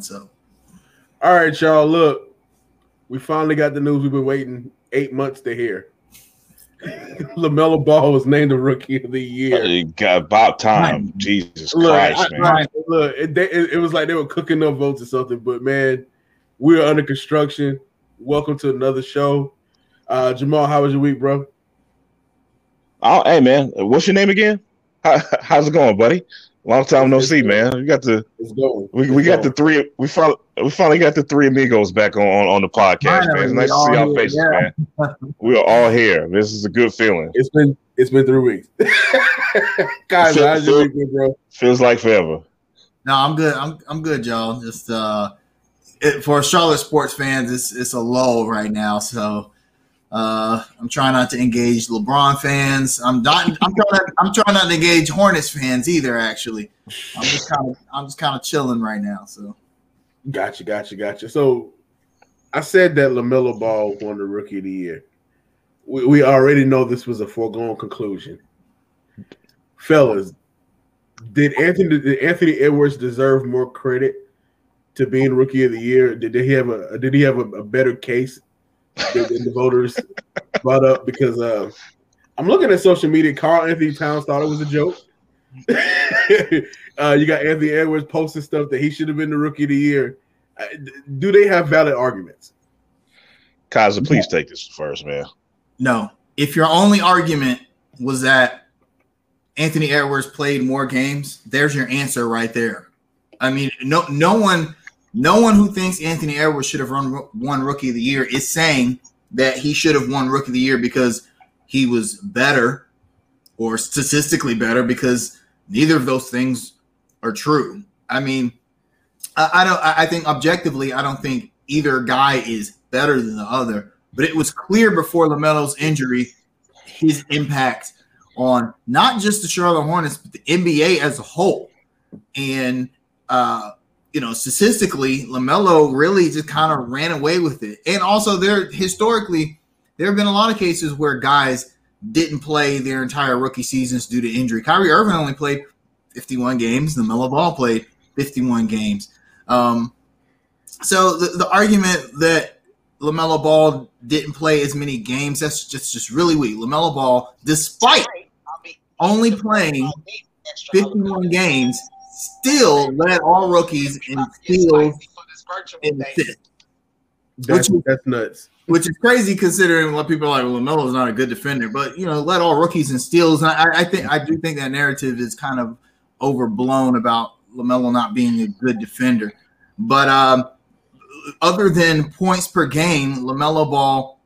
So, all right, y'all. Look, we finally got the news we've been waiting eight months to hear. LaMelo Ball was named the Rookie of the Year. It got about time. Jesus look, Christ, I, man! I, look, it, it, it was like they were cooking up votes or something. But man, we're under construction. Welcome to another show. Uh, Jamal, how was your week, bro? Oh, hey man, what's your name again? How, how's it going, buddy? Long time no see, man. We got the we, we got the three we finally we finally got the three amigos back on on, on the podcast, man. It's nice to see y'all faces, yeah. man. We are all here. This is a good feeling. It's been it's been three weeks. Guys, feel, how's your week, bro? Feels like forever. No, I'm good. I'm I'm good, y'all. Just uh it, for Charlotte sports fans, it's it's a lull right now. So uh, I'm trying not to engage LeBron fans. I'm not. I'm trying. Not, I'm trying not to engage Hornets fans either. Actually, I'm just kind of. I'm just kind of chilling right now. So, gotcha, gotcha, gotcha. So, I said that Lamelo Ball won the Rookie of the Year. We, we already know this was a foregone conclusion, fellas. Did Anthony did Anthony Edwards deserve more credit to being Rookie of the Year? Did he have a Did he have a, a better case the, the voters brought up because uh, I'm looking at social media. Karl-Anthony Towns thought it was a joke. uh, you got Anthony Edwards posting stuff that he should have been the rookie of the year. Uh, do they have valid arguments? Kaiser, please take this first, man. No. If your only argument was that Anthony Edwards played more games, there's your answer right there. I mean, no no one no one who thinks Anthony Edwards should have run, won Rookie of the Year is saying that he should have won Rookie of the Year because he was better or statistically better because neither of those things are true. I mean, I, I don't. I think objectively, I don't think either guy is better than the other. But it was clear before Lamelo's injury his impact on not just the Charlotte Hornets but the NBA as a whole. And uh, you know, statistically, LaMelo really just kind of ran away with it. And also, there historically, there have been a lot of cases where guys didn't play their entire rookie seasons due to injury. Kyrie Irving only played 51 games. LaMelo Ball played 51 games. Um, so the, the argument that LaMelo Ball didn't play as many games, that's just, just really weak. LaMelo Ball, despite only playing 51 games, still led all rookies in steals and assists. That's, which, that's nuts. Which is crazy considering what people are like, well, Lamelo's not a good defender, but you know, led all rookies in steals. And I, I think I do think that narrative is kind of overblown about Lamelo not being a good defender. But um, other than points per game, Lamelo Ball,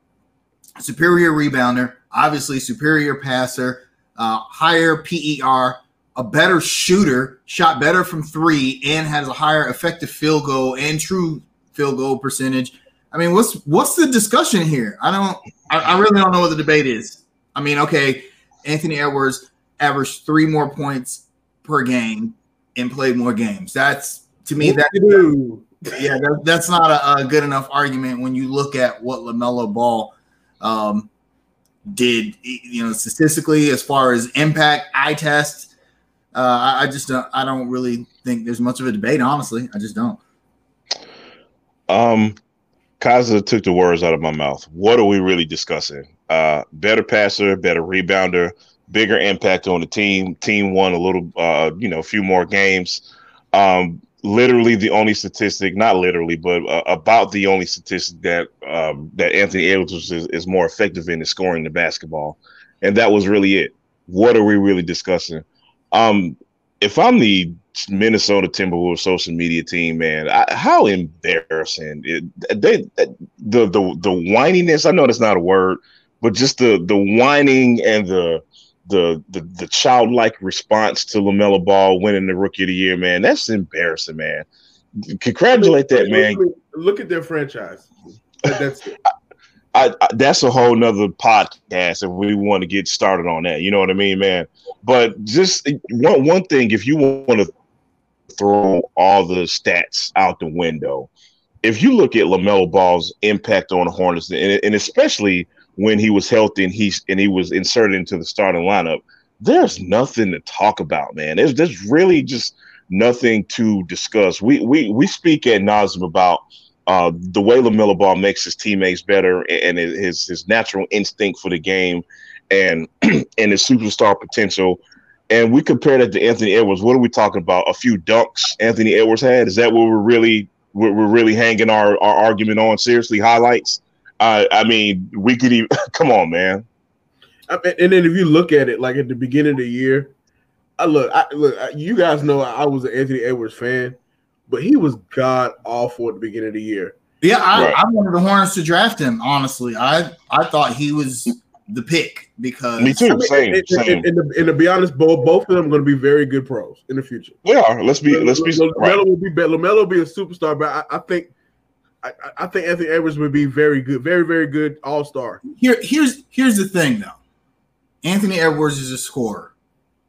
superior rebounder, obviously superior passer, uh, higher PER, a better shooter, shot better from three, and has a higher effective field goal and true field goal percentage. I mean, what's what's the discussion here? I don't. I, I really don't know what the debate is. I mean, okay, Anthony Edwards averaged three more points per game and played more games. That's to me that yeah, that, that's not a, a, good enough argument when you look at what Lamelo Ball um, did. You know, statistically, as far as impact, eye test uh, I, I, just don't, I don't really think there's much of a debate. Honestly, I just don't. Um, Kaza took the words out of my mouth. What are we really discussing? Uh, better passer, better rebounder, bigger impact on the team. Team won a little, uh, you know, a few more games. Um, literally the only statistic, not literally, but uh, about the only statistic that um, that Anthony Edwards is, is more effective in is scoring the basketball, and that was really it. What are we really discussing? Um, if I'm the Minnesota Timberwolves social media team, man, I, how embarrassing! It, they the the the whininess. I know that's not a word, but just the the whining and the the the the childlike response to LaMelo Ball winning the Rookie of the Year, man, that's embarrassing, man. Congratulate that man. Look at their franchise. That's it. I, I, that's a whole nother podcast if we want to get started on that. You know what I mean, man? But just one one thing, if you want to throw all the stats out the window, if you look at Lamelo Ball's impact on the Hornets, and, and especially when he was healthy and he's and he was inserted into the starting lineup, there's nothing to talk about, man. There's there's really just nothing to discuss. We we we speak at nauseum about uh, the way LaMelo Ball makes his teammates better and his his natural instinct for the game and and his superstar potential. And we compare that to Anthony Edwards. What are we talking about? A few dunks Anthony Edwards had. Is that what we're really we're, we're really hanging our, our argument on? Seriously, highlights. Uh, I mean, we could even come on, man. I mean, and then if you look at it, like at the beginning of the year, I look, I look. You guys know I was an Anthony Edwards fan, but he was god awful at the beginning of the year. Yeah, I, right. I wanted the Hornets to draft him. Honestly, I I thought he was the pick because me too. I mean, same, and, same. And, and, to, and, to, be honest, both both of them are going to be very good pros in the future. They are. Let's be. Let's be. Lamelo right. will be. Lamelo will be a superstar, but I, I think. I, I, think Anthony Edwards would be very good, very, very good all star. Here, here's here's the thing though. Anthony Edwards is a scorer,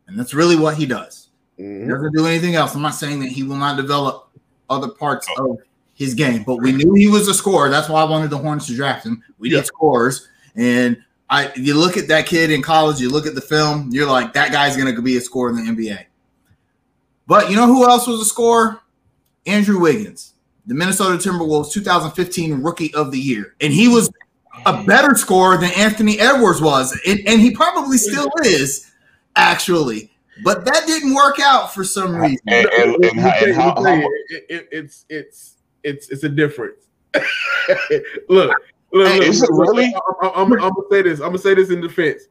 and that's really what he does. Mm-hmm. He doesn't do anything else. I'm not saying that he will not develop other parts of his game, but we knew he was a scorer. That's why I wanted the Hornets to draft him. We yeah. need scorers, and I you look at that kid in college, you look at the film, you're like, that guy's gonna be a scorer in the NBA. But you know who else was a scorer? Andrew Wiggins, the Minnesota Timberwolves 2015 Rookie of the Year, and he was a better scorer than Anthony Edwards was, and, and he probably still is, actually. But that didn't work out for some reason. And, and, and, and how, how, it, it, it's it's it's it's a difference. look, Look, look, is it really? I, am gonna say this. I'm gonna say this in defense.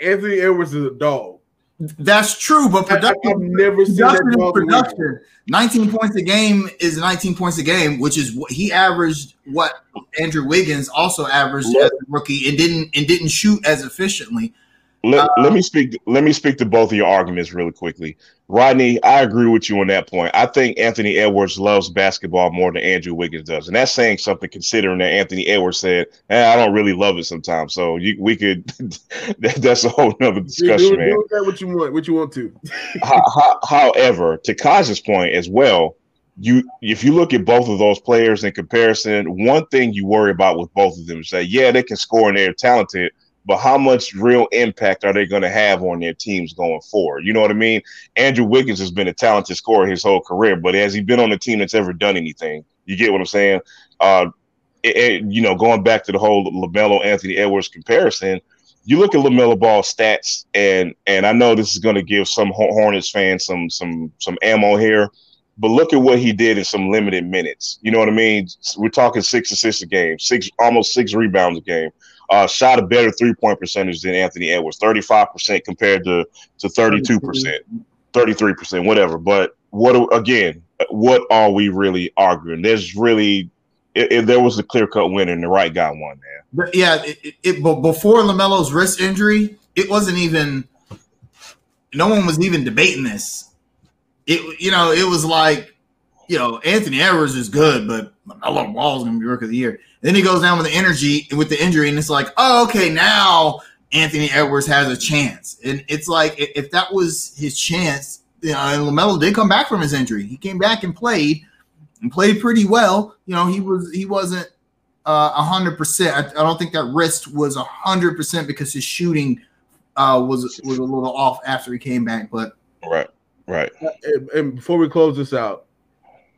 Anthony Edwards is a dog. That's true, but production. I, have never seen that production. 19 points a game is 19 points a game, which is what he averaged. What Andrew Wiggins also averaged as a rookie, and didn't and didn't shoot as efficiently. Let, uh, let me speak. Let me speak to both of your arguments really quickly. Rodney, I agree with you on that point. I think Anthony Edwards loves basketball more than Andrew Wiggins does, and that's saying something considering that Anthony Edwards said, eh, "I don't really love it sometimes." So you, we could. that's a whole nother discussion, do, do, man. Do what you want. What you want to. However, to Kaj's point as well, you if you look at both of those players in comparison, one thing you worry about with both of them is that yeah, they can score and they're talented, but how much real impact are they going to have on their teams going forward? You know what I mean? Andrew Wiggins has been a talented scorer his whole career, but has he been on a team that's ever done anything? You get what I'm saying? Uh, it, it, you know, going back to the whole LaMelo Anthony Edwards comparison, you look at LaMelo Ball stats, and and I know this is going to give some Hornets fans some some some ammo here, but look at what he did in some limited minutes. You know what I mean? We're talking six assists a game, six almost six rebounds a game uh, shot a better three point percentage than Anthony Edwards, 35% compared to, to 32%, 33%, whatever. But what again, what are we really arguing? There's really, if there was a clear cut winner and the right guy won, man. Yeah, it, it, but before LaMelo's wrist injury, it wasn't even, no one was even debating this. It, you know, it was like, you know, Anthony Edwards is good, but LaMelo Ball is going to be rookie of the year. Then he goes down with the energy with the injury, and it's like, oh, okay, now Anthony Edwards has a chance. And it's like if that was his chance, you know, and Lamelo did come back from his injury. He came back and played and played pretty well. You know, he was he wasn't uh, a hundred percent. I don't think that wrist was a hundred percent because his shooting uh, was was a little off after he came back. But right, right. And, and before we close this out,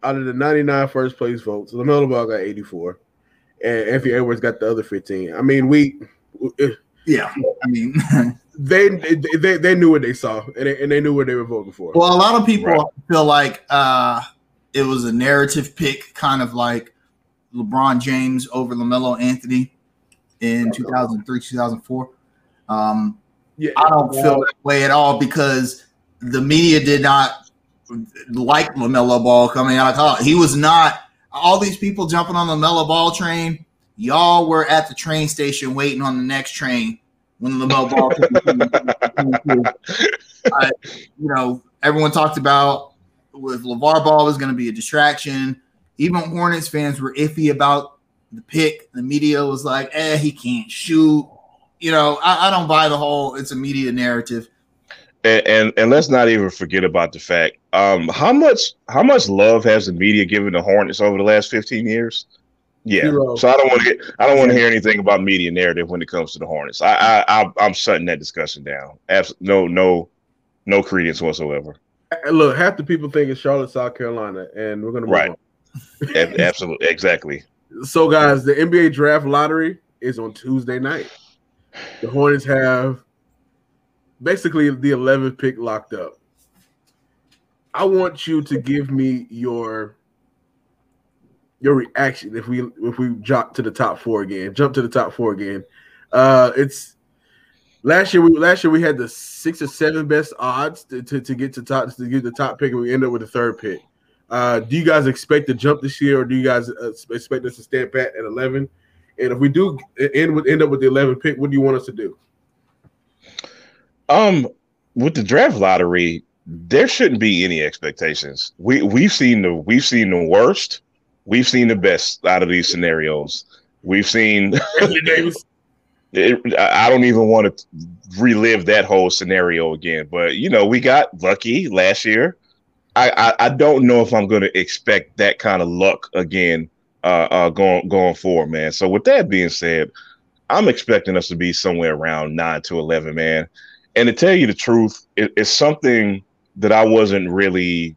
out of the 99 first place votes, LaMelo Ball got 84 and Anthony Edwards got the other 15. I mean, we yeah, I mean they, they they knew what they saw and they, and they knew what they were voting for. Well, a lot of people right. feel like uh it was a narrative pick, kind of like LeBron James over LaMelo Anthony in 2003, 2004. Um, yeah, I don't feel that way at all because the media did not like LaMelo Ball coming out of college. He was not all these people jumping on the Melo Ball train, y'all were at the train station waiting on the next train when the Melo Ball. uh, you know, everyone talked about with LaVar Ball was going to be a distraction. Even Hornets fans were iffy about the pick. The media was like, "Eh, he can't shoot." You know, I, I don't buy the whole it's a media narrative. And, and, and let's not even forget about the fact um, how much how much love has the media given the Hornets over the last fifteen years? Yeah, Zero. so I don't want to I don't want to hear anything about media narrative when it comes to the Hornets. I I, I am shutting that discussion down. Absolutely, no no no credence whatsoever. Look, half the people think it's Charlotte, South Carolina, and we're gonna Right. A- Absolutely, exactly. So, guys, the NBA draft lottery is on Tuesday night. The Hornets have basically the 11th pick locked up. I want you to give me your your reaction if we if we jump to the top four again. Jump to the top four again. Uh it's last year we last year we had the six or seven best odds to, to, to get to top to get the top pick and we end up with the third pick. Uh, do you guys expect to jump this year, or do you guys uh, expect us to stand pat at eleven? And if we do end with end up with the eleven pick, what do you want us to do? Um, with the draft lottery, there shouldn't be any expectations. We we've seen the we've seen the worst, we've seen the best out of these scenarios. We've seen. It, I I don't even want to relive that whole scenario again. But you know, we got lucky last year. I I, I don't know if I'm going to expect that kind of luck again uh, uh, going going forward, man. So with that being said, I'm expecting us to be somewhere around nine to eleven, man. And to tell you the truth, it, it's something that I wasn't really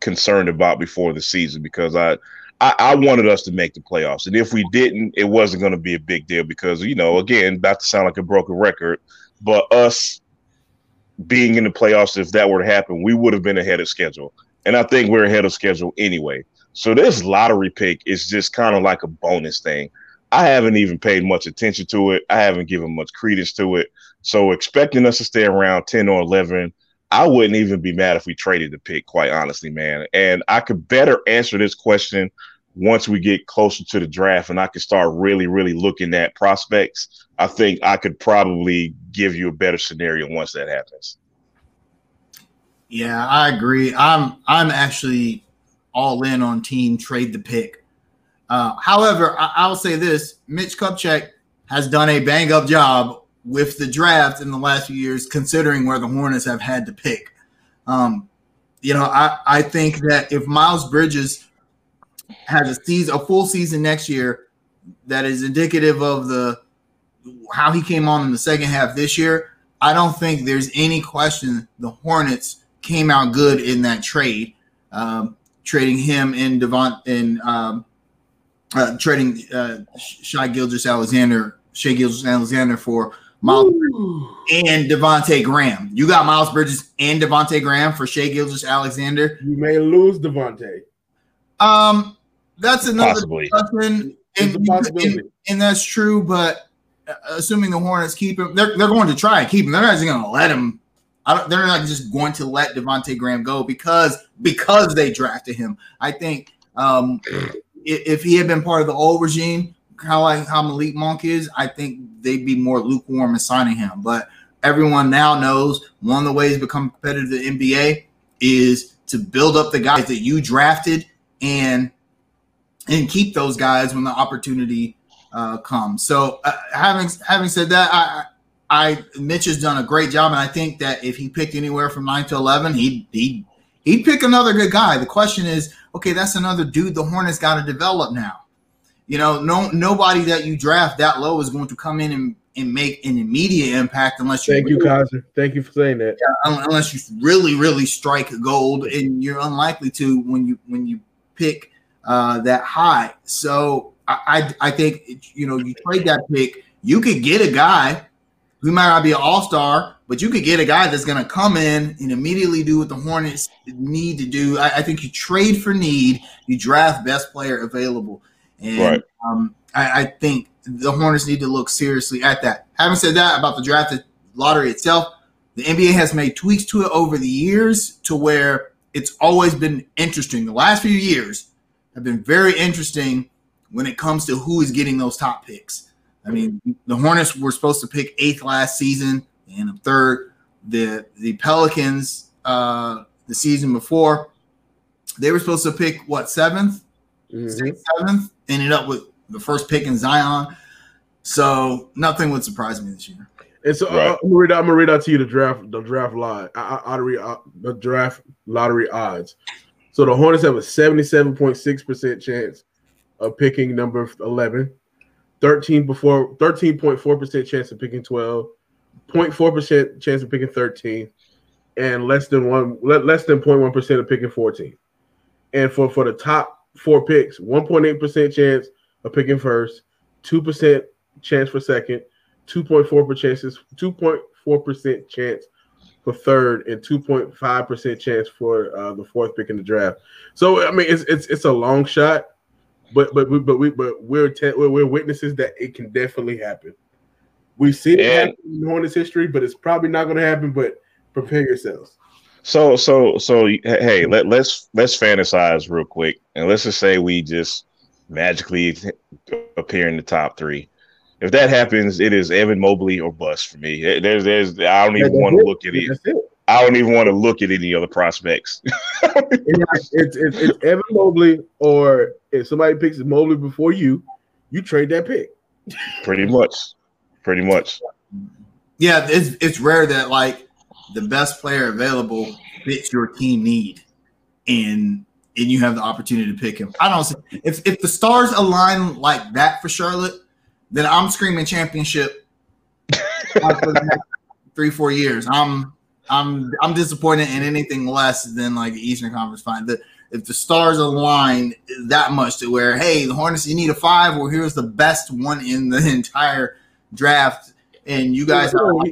concerned about before the season because I, I I wanted us to make the playoffs, and if we didn't, it wasn't going to be a big deal because you know, again, about to sound like a broken record, but us being in the playoffs, if that were to happen, we would have been ahead of schedule, and I think we're ahead of schedule anyway. So this lottery pick is just kind of like a bonus thing. I haven't even paid much attention to it. I haven't given much credence to it. So expecting us to stay around 10 or 11, I wouldn't even be mad if we traded the pick, quite honestly, man. And I could better answer this question once we get closer to the draft and I could start really, really looking at prospects. I think I could probably give you a better scenario once that happens. Yeah, I agree. I'm I'm actually all in on team trade the pick. Uh, however, I, I'll say this: Mitch Kupchak has done a bang up job with the draft in the last few years, considering where the Hornets have had to pick. Um, you know, I, I think that if Miles Bridges has a season, a full season next year, that is indicative of the how he came on in the second half this year. I don't think there's any question the Hornets came out good in that trade, um, trading him in Devon in um, uh, trading uh, Shai Gilgeous-Alexander, Shea Gilgis Alexander for Miles and Devonte Graham. You got Miles Bridges and Devonte Graham for Shai Gilgeous-Alexander. You may lose Devontae. Um, that's another Possibly. discussion, and, and, and that's true. But uh, assuming the Hornets keep him, they're, they're going to try and keep him. They're not just going to let him. I don't, they're not just going to let Devonte Graham go because because they drafted him. I think um, if, if he had been part of the old regime, how like how Malik Monk is, I think they'd be more lukewarm in signing him. But everyone now knows one of the ways to become competitive in the NBA is to build up the guys that you drafted and and keep those guys when the opportunity uh, comes. So uh, having having said that, I, I Mitch has done a great job, and I think that if he picked anywhere from nine to eleven, he he he'd pick another good guy. The question is, okay, that's another dude the Hornets got to develop now. You know, no nobody that you draft that low is going to come in and, and make an immediate impact unless you Thank you, Kaiser. Thank you for saying that. un- unless you really really strike gold and you're unlikely to when you when you pick uh that high so i i, I think you know you trade that pick you could get a guy who might not be an all-star but you could get a guy that's going to come in and immediately do what the hornets need to do I, I think you trade for need you draft best player available and Right. um, I, I think the hornets need to look seriously at that having said that about the draft lottery itself the NBA has made tweaks to it over the years to where it's always been interesting. The last few years have been very interesting when it comes to who is getting those top picks. I mean, the Hornets were supposed to pick eighth last season and third. The the Pelicans uh, the season before they were supposed to pick what seventh, Mhm. sixth, seventh, ended up with the first pick in Zion. So nothing would surprise me this year. And so Right. uh, I'm, gonna read out, I'm gonna read out to you the draft the draft lot uh, lottery uh, the draft lottery odds. So the Hornets have a 77.6% chance of picking number 11, 13 before 13.4% chance of picking 12, 0.4% chance of picking 13, and less than one less than 0.1 percent of picking 14. And for for the top four picks, 1.8 percent chance of picking first, two percent chance for second, 2.4 percent chances, 2.4 percent chance for third, and 2.5 percent chance for uh, the fourth pick in the draft. So I mean, it's it's it's a long shot, but but we but we but we're te- we're witnesses that it can definitely happen. We've seen it happen in Hornets history, but it's probably not going to happen. But prepare yourselves. So so so hey, let let's let's fantasize real quick, and let's just say we just magically appear in the top three. If that happens, it is Evan Mobley or bust for me. There's there's I don't even want to look at it. it. I don't even want to look at any other prospects. it's, it's, it's, it's Evan Mobley, or if somebody picks Mobley before you, you trade that pick. Pretty much, pretty much. Yeah, it's it's rare that like the best player available fits your team need, and and you have the opportunity to pick him. I don't see if if the stars align like that for Charlotte, then I'm screaming championship three four years. I'm I'm I'm disappointed in anything less than like the Eastern Conference final. The, if the stars align that much to where hey the Hornets you need a five, well here's the best one in the entire draft and you guys oh,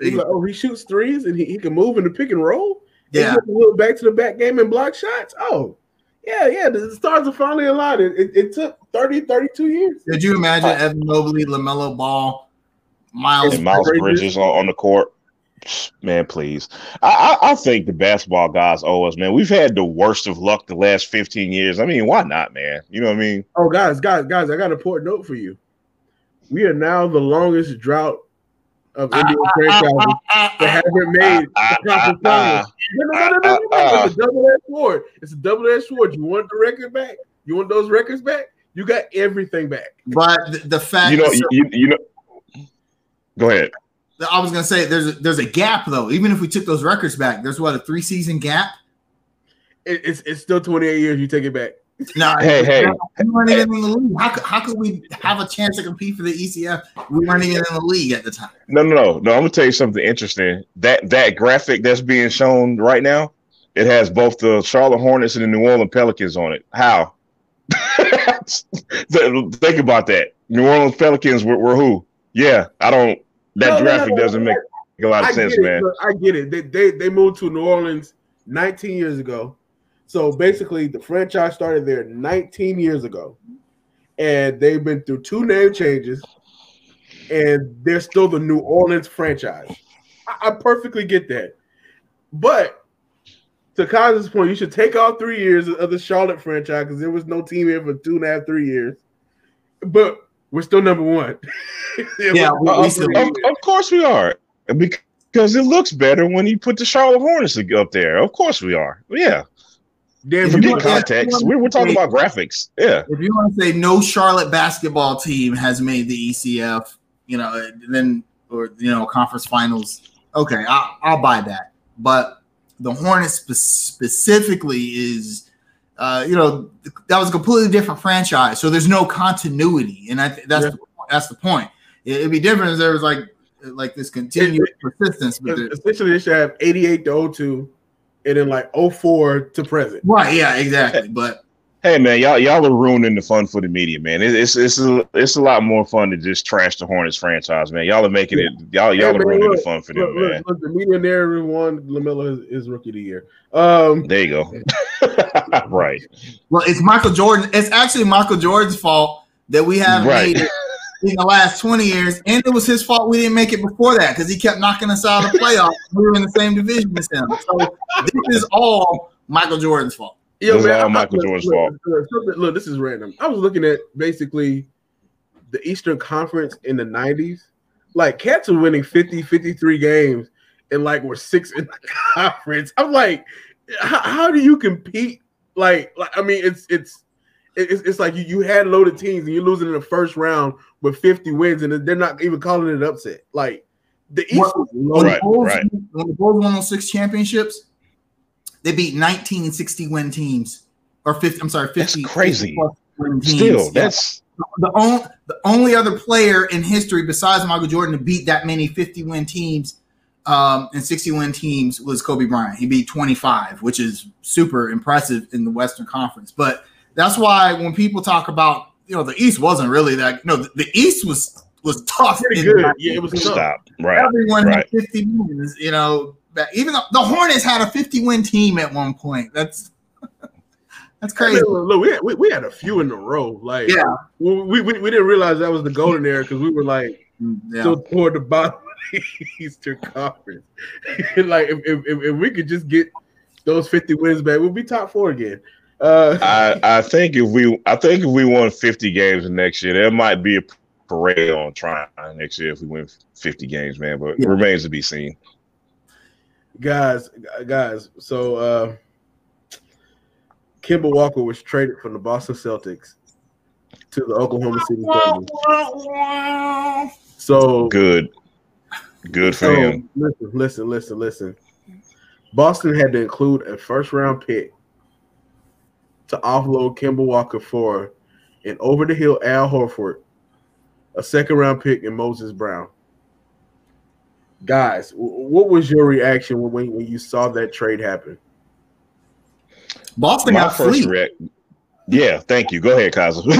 he, like, oh, he shoots threes and he, he can move in the pick and roll. Yeah, a little back to the back game and block shots. Oh, yeah, yeah. The stars are finally aligned. It, it, it took 30, 32 years. Did you imagine oh. Evan Mobley, LaMelo Ball, Miles, and Miles Bridges, Bridges on, on the court? Man, please. I, I, I, think the basketball guys owe us, man. We've had the worst of luck the last 15 years. I mean, why not, man? You know what I mean? Oh, guys, guys, guys, I got a important note for you. We are now the longest drought of Indian ah, ah, franchises ah, that haven't made the conference finals. No, no, no, no, no, It's a double-edged sword. It's a double-edged sword. You want the record back? You want those records back? You got everything back. But the, the fact, you know, you, you know. Go ahead. I was gonna say there's a, there's a gap though. Even if we took those records back, there's what a three season gap. It, it's it's still 28 years. You take it back. No, hey, hey, running in the league. How, how could we have a chance to compete for the ECF? We weren't even in the league at the time. No, no, no, no. I'm gonna tell you something interesting. That that graphic that's being shown right now, it has both the Charlotte Hornets and the New Orleans Pelicans on it. How? Think about that. New Orleans Pelicans were, were who? Yeah, I don't. That no, graphic no, no, doesn't make a lot of I sense, man. I get it. They, they they moved to New Orleans 19 years ago so basically, the franchise started there 19 years ago, and they've been through two name changes, and they're still the New Orleans franchise. I, I perfectly get that, but to Kaz's point, you should take off three years of the Charlotte franchise because there was no team here for two and a half, three years. But we're still number one. yeah, we, we of, of, course we are. Because it looks better when you put the Charlotte Hornets up there. Of course we are. Yeah. Damn, forget context. We're, we're talking about graphics. Yeah. If you want to say no Charlotte basketball team has made the ECF, you know, then or you know conference finals, okay, I'll, I'll buy that. But the Hornets spe- specifically is, uh, you know, that was a completely different franchise, so there's no continuity, and I th- that's yeah. the, that's the point. It'd be different if there was like like this continuous persistence. But essentially, they should have 88 to 02 and then like 04 to present. Right. Yeah. Exactly. But hey, man, y'all y'all are ruining the fun for the media, man. it's it's a, it's a lot more fun to just trash the Hornets franchise, man. Y'all are making it. Y'all y'all hey, are man, ruining look, the fun for them, look, man. Look, the media narrative won LaMelo is, is rookie of the year. Um, there you go. right. Well, it's Michael Jordan. It's actually Michael Jordan's fault that we have right. made in the last 20 years. And it was his fault we didn't make it before that because he kept knocking us out of the playoffs. we were in the same division as him. So this is all Michael Jordan's fault. Yo, this man, all Michael look, Jordan's look, fault. Look, look, this is random. I was looking at basically the Eastern Conference in the 90s. Like, Cats were winning 50, 53 games and like we're six in the conference. I'm like, how, how do you compete? Like, like I mean, it's it's it's, it's like you, you had loaded teams and you're losing in the first round with 50 wins, and they're not even calling it an upset. Like the East, what, when, right, the Bulls, right. when the Bulls won those six championships, they beat 19 60 win teams, or 50. I'm sorry, 50. That's crazy. 50 Still, that's the only the only other player in history besides Michael Jordan to beat that many 50 win teams um, and 60 win teams was Kobe Bryant. He beat 25, which is super impressive in the Western Conference. But that's why when people talk about, you know, the East wasn't really that. No, the, the East was was tough. Pretty good. Yeah, it was tough. Right. Everyone right. had 50 wins. You know, even though the Hornets had a 50 win team at one point. That's that's crazy. Look, look, we, had, we, we had a few in a row. Like, Yeah. we, we, we didn't realize that was the golden era because we were like mm, Yeah. still toward the bottom of the Eastern Conference. like, if, if, if, if we could just get those 50 wins back, we'll be top four again. Uh, I, I think if we I think if we won 50 games next year, there might be a parade on trying next year if we win 50 games, man. But Yeah. it remains to be seen. guys, guys. So uh Kemba Walker was traded from the Boston Celtics to the Oklahoma City Thunder. So Good. Good for so him. listen, listen, listen, listen. Boston had to include a first round pick to offload Kemba Walker for an over the hill Al Horford, a second round pick, and Moses Brown. Guys, what was your reaction when, when you saw that trade happen? Boston My got first fleet. react. Yeah, thank you. Go ahead, Kaiser.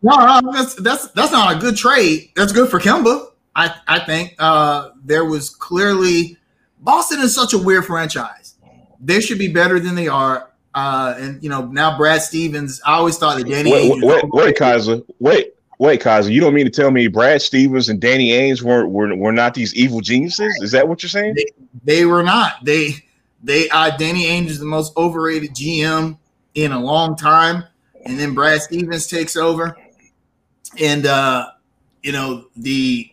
No, no, that's that's that's not a good trade. That's good for Kemba. I I think uh, there was clearly Boston is such a weird franchise. They should be better than they are. Uh, and you know now Brad Stevens. I always thought that Danny. wait, Ainge wait, wait, Kaiser. Wait, wait, Kaiser. You don't mean to tell me Brad Stevens and Danny Ainge were were, were not these evil geniuses? Is that what you're saying? They were not. They they uh, Danny Ainge is the most overrated GM in a long time, and then Brad Stevens takes over, and uh, you know the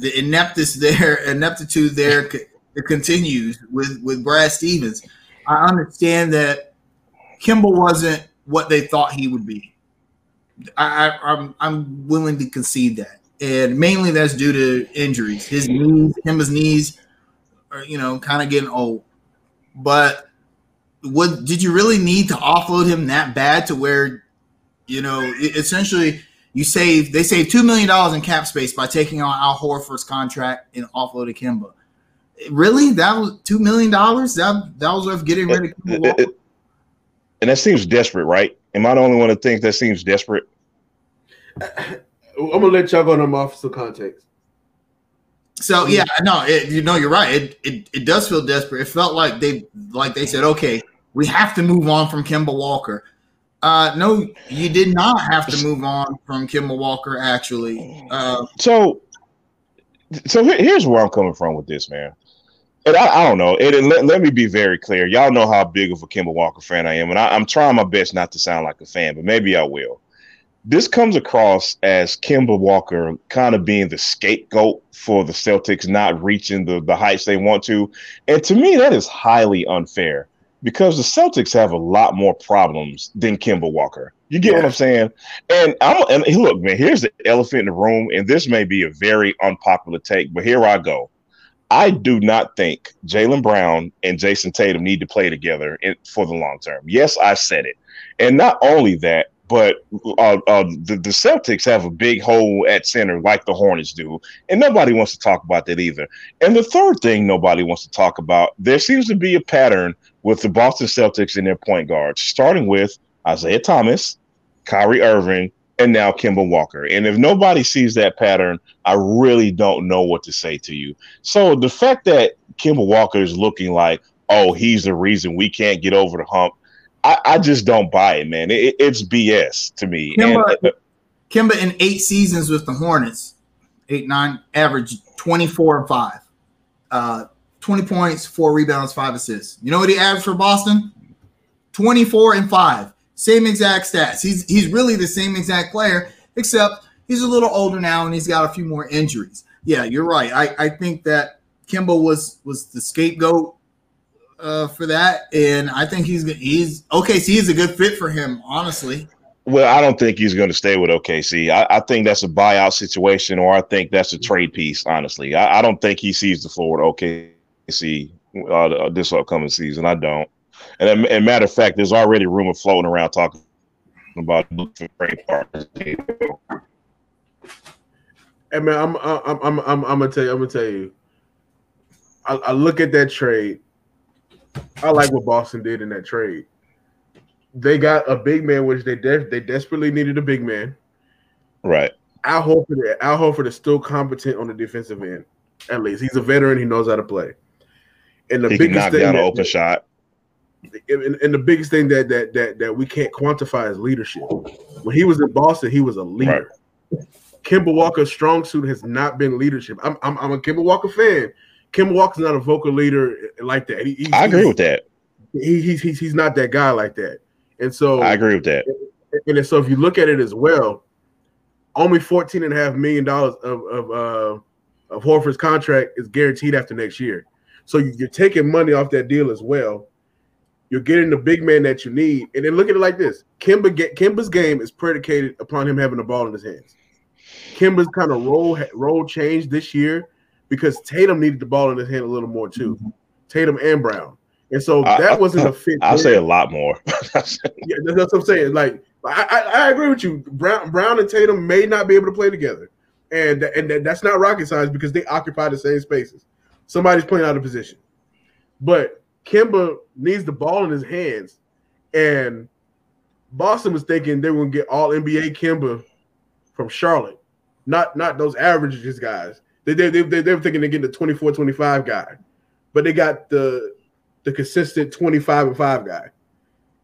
the ineptness there, ineptitude there, c- continues with with Brad Stevens. I understand that Kemba wasn't what they thought he would be. I, I I'm I'm willing to concede that, and mainly that's due to injuries. His knees, Kemba's knees are you know kind of getting old. But what did you really need to offload him that bad to where you know essentially you save they save two million dollars in cap space by taking on Al Horford's contract and offloading Kemba. Really, that was two million dollars. That that was worth getting rid of Kemba It- Walker. it- and that seems desperate, right? Am I the only one that thinks that seems desperate? I'm gonna let y'all go on off some context. So yeah, no, it, you know you're right. It, it it does feel desperate. It felt like they like they said, okay, we have to move on from Kemba Walker. Uh, no, you did not have to move on from Kemba Walker. Actually, uh, So, so here's where I'm coming from with this, man. And I, I don't know. And, and let, let me be very clear. Y'all know how big of a Kemba Walker fan I am, and I, I'm trying my best not to sound like a fan, but maybe I will. This comes across as Kemba Walker kind of being the scapegoat for the Celtics not reaching the, the heights they want to. And to me, that is highly unfair because the Celtics have a lot more problems than Kemba Walker. You get what I'm saying? And I'm and look, man, here's the elephant in the room, and this may be a very unpopular take, but here I go. I do not think Jaylen Brown and Jayson Tatum need to play together in, for the long term. Yes, I said it. And not only that, but uh, uh, the, the Celtics have a big hole at center like the Hornets do. And nobody wants to talk about that either. And the third thing nobody wants to talk about, there seems to be a pattern with the Boston Celtics and their point guards, starting with Isaiah Thomas, Kyrie Irving, and now Kemba Walker. And if nobody sees that pattern, I really don't know what to say to you. So the fact that Kemba Walker is looking like, oh, he's the reason we can't get over the hump, I, I just don't buy it, man. It, it's BS to me. And, Kemba, Kemba in eight seasons with the Hornets, eight nine average twenty four and five, uh, twenty points, four rebounds, five assists. You know what he averaged for Boston? Twenty four and five, same exact stats. He's he's really the same exact player, except he's a little older now and he's got a few more injuries. Yeah, you're right. I, I think that Kemba was was the scapegoat uh, for that, and I think he's he's. So he's a good fit for him, honestly. Well, I don't think he's going to stay with OKC. I, I, think that's a buyout situation, or I think that's a trade piece. Honestly, I, I don't think he sees the floor with OKC uh, this upcoming season. I don't. And, and matter of fact, there's already rumor floating around talking about trade partners. Hey man, I'm I'm I'm I'm I'm gonna tell you. I'm gonna tell you. I, I look at that trade. I like what Boston did in that trade. They got a big man, which they they desperately needed a big man. Right. Al Horford, Al Horford is still competent on the defensive end. At least he's a veteran. He knows how to play. And the He can biggest knock thing down an open shot. And, and the biggest thing that that that that we can't quantify is leadership. When he was in Boston, he was a leader. Kemba Walker's strong suit has not been leadership. I'm I'm, I'm a Kemba Walker fan. Kemba Walker's not a vocal leader like that. He, he's- I agree with that. he, he's he's he's not that guy like that. And so I agree with that. and then, so if you look at it as well, only fourteen and a half million dollars of of uh, of Horford's contract is guaranteed after next year. So you're taking money off that deal as well. You're getting the big man that you need, and then look at it like this: Kemba get, Kemba's game is predicated upon him having the ball in his hands. Kemba's kind of role role changed this year because Tatum needed the ball in his hand a little more too. Tatum and Brown, and so that I- wasn't a fit. I'll say a lot more. Yeah, that's, that's what I'm saying. Like, I, I, I agree with you. Brown, Brown and Tatum may not be able to play together, and and that's not rocket science because they occupy the same spaces. Somebody's playing out of position, but Kemba needs the ball in his hands, and Boston was thinking they were to get all NBA Kemba from Charlotte, not not those averages guys. They they, they, they, were thinking they're getting the 24, 25 guy, but they got the the consistent 25 and 5 guy.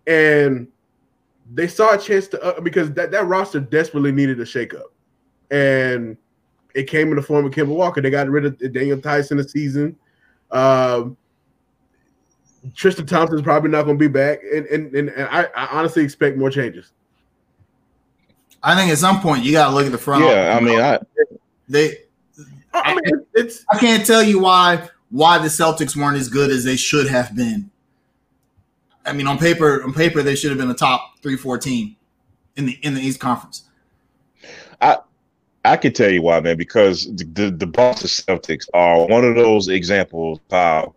And they saw a chance to uh, because that, that roster desperately needed a shakeup. And it came in the form of Kemba Walker. They got rid of Daniel Theis the season. Um, Tristan Thompson's probably not going to be back, and and, and, and I, I honestly expect more changes. I think at some point you got to look at the front. yeah, I mean, I they. I mean, it's I can't tell you why why the Celtics weren't as good as they should have been. I mean, on paper, on paper, they should have been a top three, four team in the in the East Conference. I I could tell you why, man. Because the the, the Boston Celtics are one of those examples of how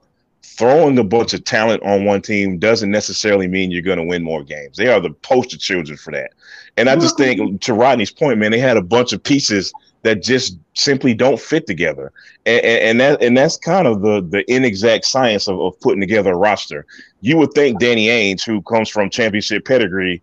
throwing a bunch of talent on one team doesn't necessarily mean you're going to win more games. They are the poster children for that. And I just think, to Rodney's point, man, they had a bunch of pieces that just simply don't fit together, and, and, and that and that's kind of the the inexact science of, of putting together a roster. You would think Danny Ainge, who comes from championship pedigree,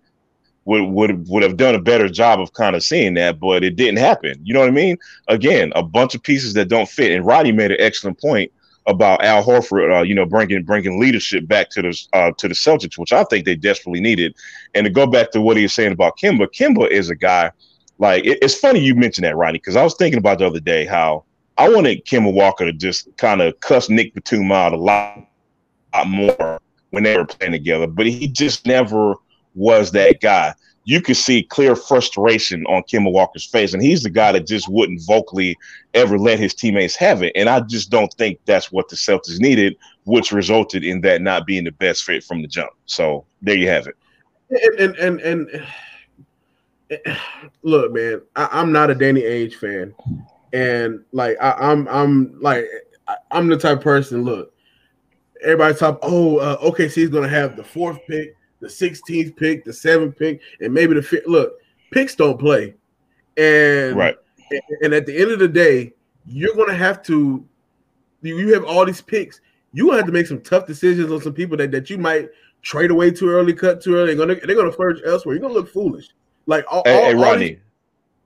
would would would have done a better job of kind of seeing that, but it didn't happen. You know what I mean? Again, a bunch of pieces that don't fit. And Rodney made an excellent point about Al Horford, uh, you know, bringing bringing leadership back to the uh, to the Celtics, which I think they desperately needed. And to go back to what he was saying about Kemba, Kemba is a guy. Like it, it's funny you mentioned that, Rodney, because I was thinking about the other day how I wanted Kemba Walker to just kind of cuss Nick Batum out a lot, lot more when they were playing together, but he just never was that guy. You could see clear frustration on Kemba Walker's face, and he's the guy that just wouldn't vocally ever let his teammates have it. And I just don't think that's what the Celtics needed, which resulted in that not being the best fit from the jump. So there you have it. and and and, and look, man, I, I'm not a Danny Ainge fan, and like I, I'm I'm like I'm the type of person. Look, everybody talk. Oh, uh, OKC is going to have the fourth pick, the 16th pick, the seventh pick, and maybe the fifth. Look, picks don't play, and Right. and, at the end of the day, you're going to have to. You have all these picks. You gonna have to make some tough decisions on some people that, that you might trade away too early, cut too early. They're gonna they're gonna flourish elsewhere. You're gonna look foolish. Like all, Hey, all, hey all these-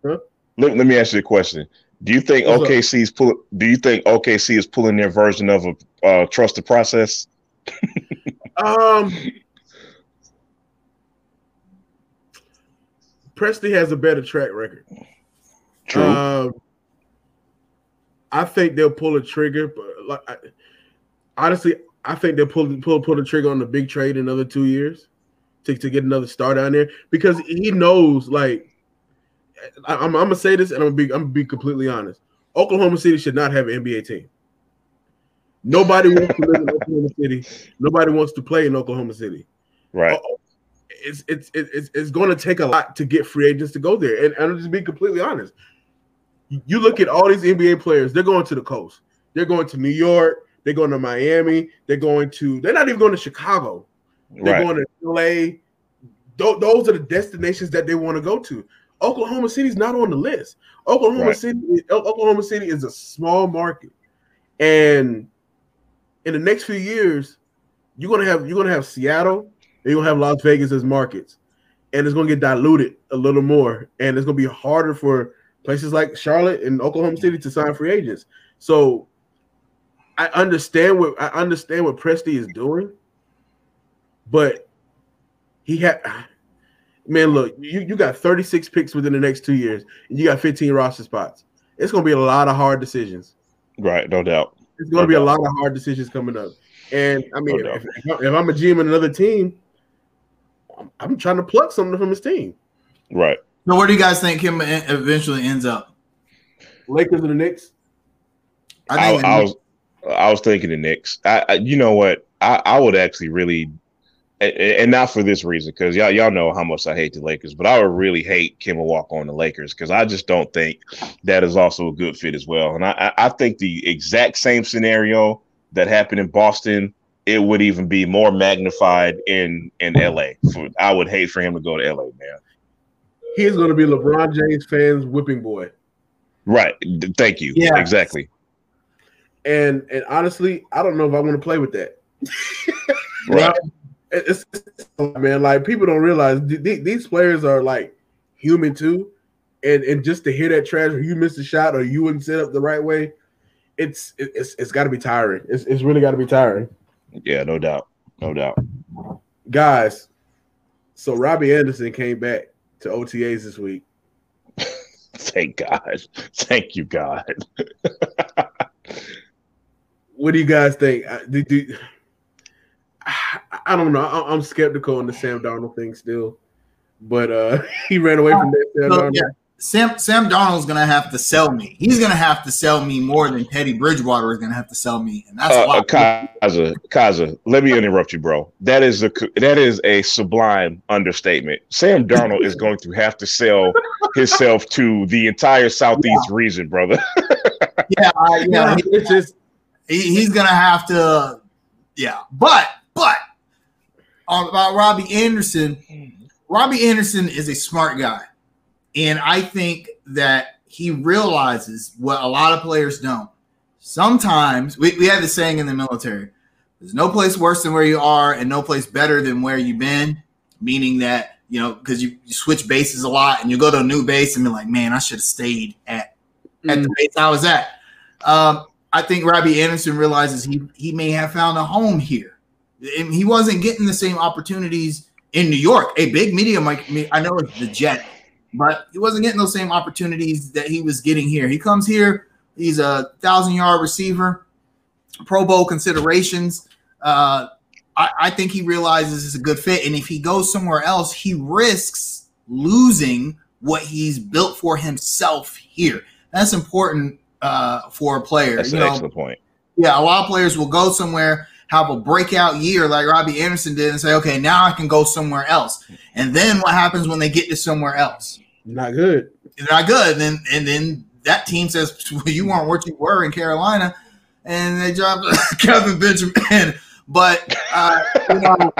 Huh? let, let me ask you a question. Do you think What's up? OKC is pull? Do you think OKC is pulling their version of a uh, trust the process? um, Presti has a better track record. True. Um, I think they'll pull a trigger, but like I, honestly, I think they'll pull pull pull the trigger on the big trade in another two years to, to get another star down there because he knows like I, I'm, I'm gonna say this and I'm gonna be I'm gonna be completely honest. Oklahoma City should not have an NBA team. Nobody wants to live in Oklahoma City. Nobody wants to play in Oklahoma City right. It's it's it's it's going to take a lot to get free agents to go there. And, and I'm just being completely honest. You- look at all these NBA players; they're going to the coast. They're going to New York. They're going to Miami. They're going to. They're not even going to Chicago. They're Right. going to LA. Tho- those are the destinations that they want to go to. Oklahoma City's not on the list. Oklahoma Right. City, Oklahoma City is a small market, and in the next few years, you're gonna have you're gonna have Seattle you're gonna have Las Vegas as markets, and it's gonna get diluted a little more, and it's gonna be harder for places like Charlotte and Oklahoma City to sign free agents. So I understand what I understand what Presti is doing, but he had man, look, you, you got 36 picks within the next two years, and you got 15 roster spots. It's gonna be a lot of hard decisions. Right, no doubt. It's gonna No be a lot of hard decisions coming up. And I mean, No if, if I'm a GM in another team, I'm, I'm trying to pluck something from his team. Right. So where do you guys think him eventually ends up? Lakers and the Knicks. I, I think I was I was thinking the Knicks. I, I you know what? I, I would actually really and, and not for this reason, because y'all y'all know how much I hate the Lakers, but I would really hate Kemba Walker on the Lakers because I just don't think that is also a good fit as well. And I, I I think the exact same scenario that happened in Boston, it would even be more magnified in in LA. For, I would hate for him to go to LA, man. He's going to be LeBron James fans' whipping boy. Right. Thank you. Yeah. Exactly. And and honestly, I don't know if I want to play with that. Right. It's, it's man, like people don't realize th- th- these players are like human too, and and just to hear that trash, or you missed a shot, or you wouldn't set up the right way, it's it's it's got to be tiring. It's it's really got to be tiring, Yeah. No doubt. No doubt. guys. So Robbie Anderson came back to OTAs this week. Thank God. Thank you, God. What do you guys think? I, do, do, I, I don't know. I, I'm skeptical on the Sam Darnold thing still, but uh he ran away from that. Sam So, Darnold. yeah, Sam Sam Darnold's gonna have to sell me. He's gonna have to sell me more than Teddy Bridgewater is gonna have to sell me, and that's a Uh, uh, lot. Kaza, Kaza, let me interrupt you, bro. That is a that is a sublime understatement. Sam Darnold is going to have to sell himself to the entire southeast region, brother. yeah, I, you know, Yeah, he- it's just he, he's gonna have to, yeah. But but uh, about Robbie Anderson, Robbie Anderson is a smart guy, and I think that he realizes what a lot of players don't. Sometimes we, we have the saying in the military: "There's no place worse than where you are, and no place better than where you've been." Meaning that you know because you, you switch bases a lot, and you go to a new base and be like, "Man, I should have stayed at at the base I was at." Um, I think Robbie Anderson realizes he he may have found a home here. And he wasn't getting the same opportunities in New York. A big media might I know it's the Jet, but he wasn't getting those same opportunities that he was getting here. He comes here, he's a thousand yard receiver, Pro Bowl considerations. Uh, I, I think he realizes it's a good fit, and if he goes somewhere else, he risks losing what he's built for himself here. That's important uh, for a player. That's you an know, excellent point. yeah, a lot of players will go somewhere, have a breakout year like Robbie Anderson did, and say, okay, now I can go somewhere else. And then what happens when they get to somewhere else? Not good. They're not good. And then and then that team says, well, you weren't what you were in Carolina, and they drop Kevin Benjamin. But uh, you know,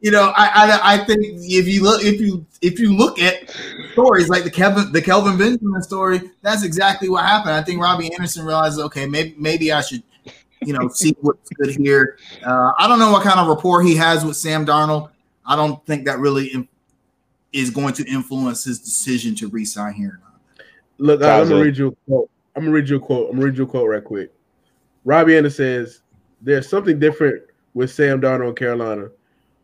you know, I, I I think if you look if you if you look at stories like the Kevin the Kelvin Benjamin story, that's exactly what happened. I think Robbie Anderson realized, okay, maybe maybe I should, you know, see what's good here. Uh, I don't know what kind of rapport he has with Sam Darnold. I don't think that really is going to influence his decision to resign here. Look, uh, I'm gonna read you a quote. I'm gonna read you a quote. I'm gonna read you a quote right quick. Robbie Anderson says, "There's something different with Sam Darnold in Carolina.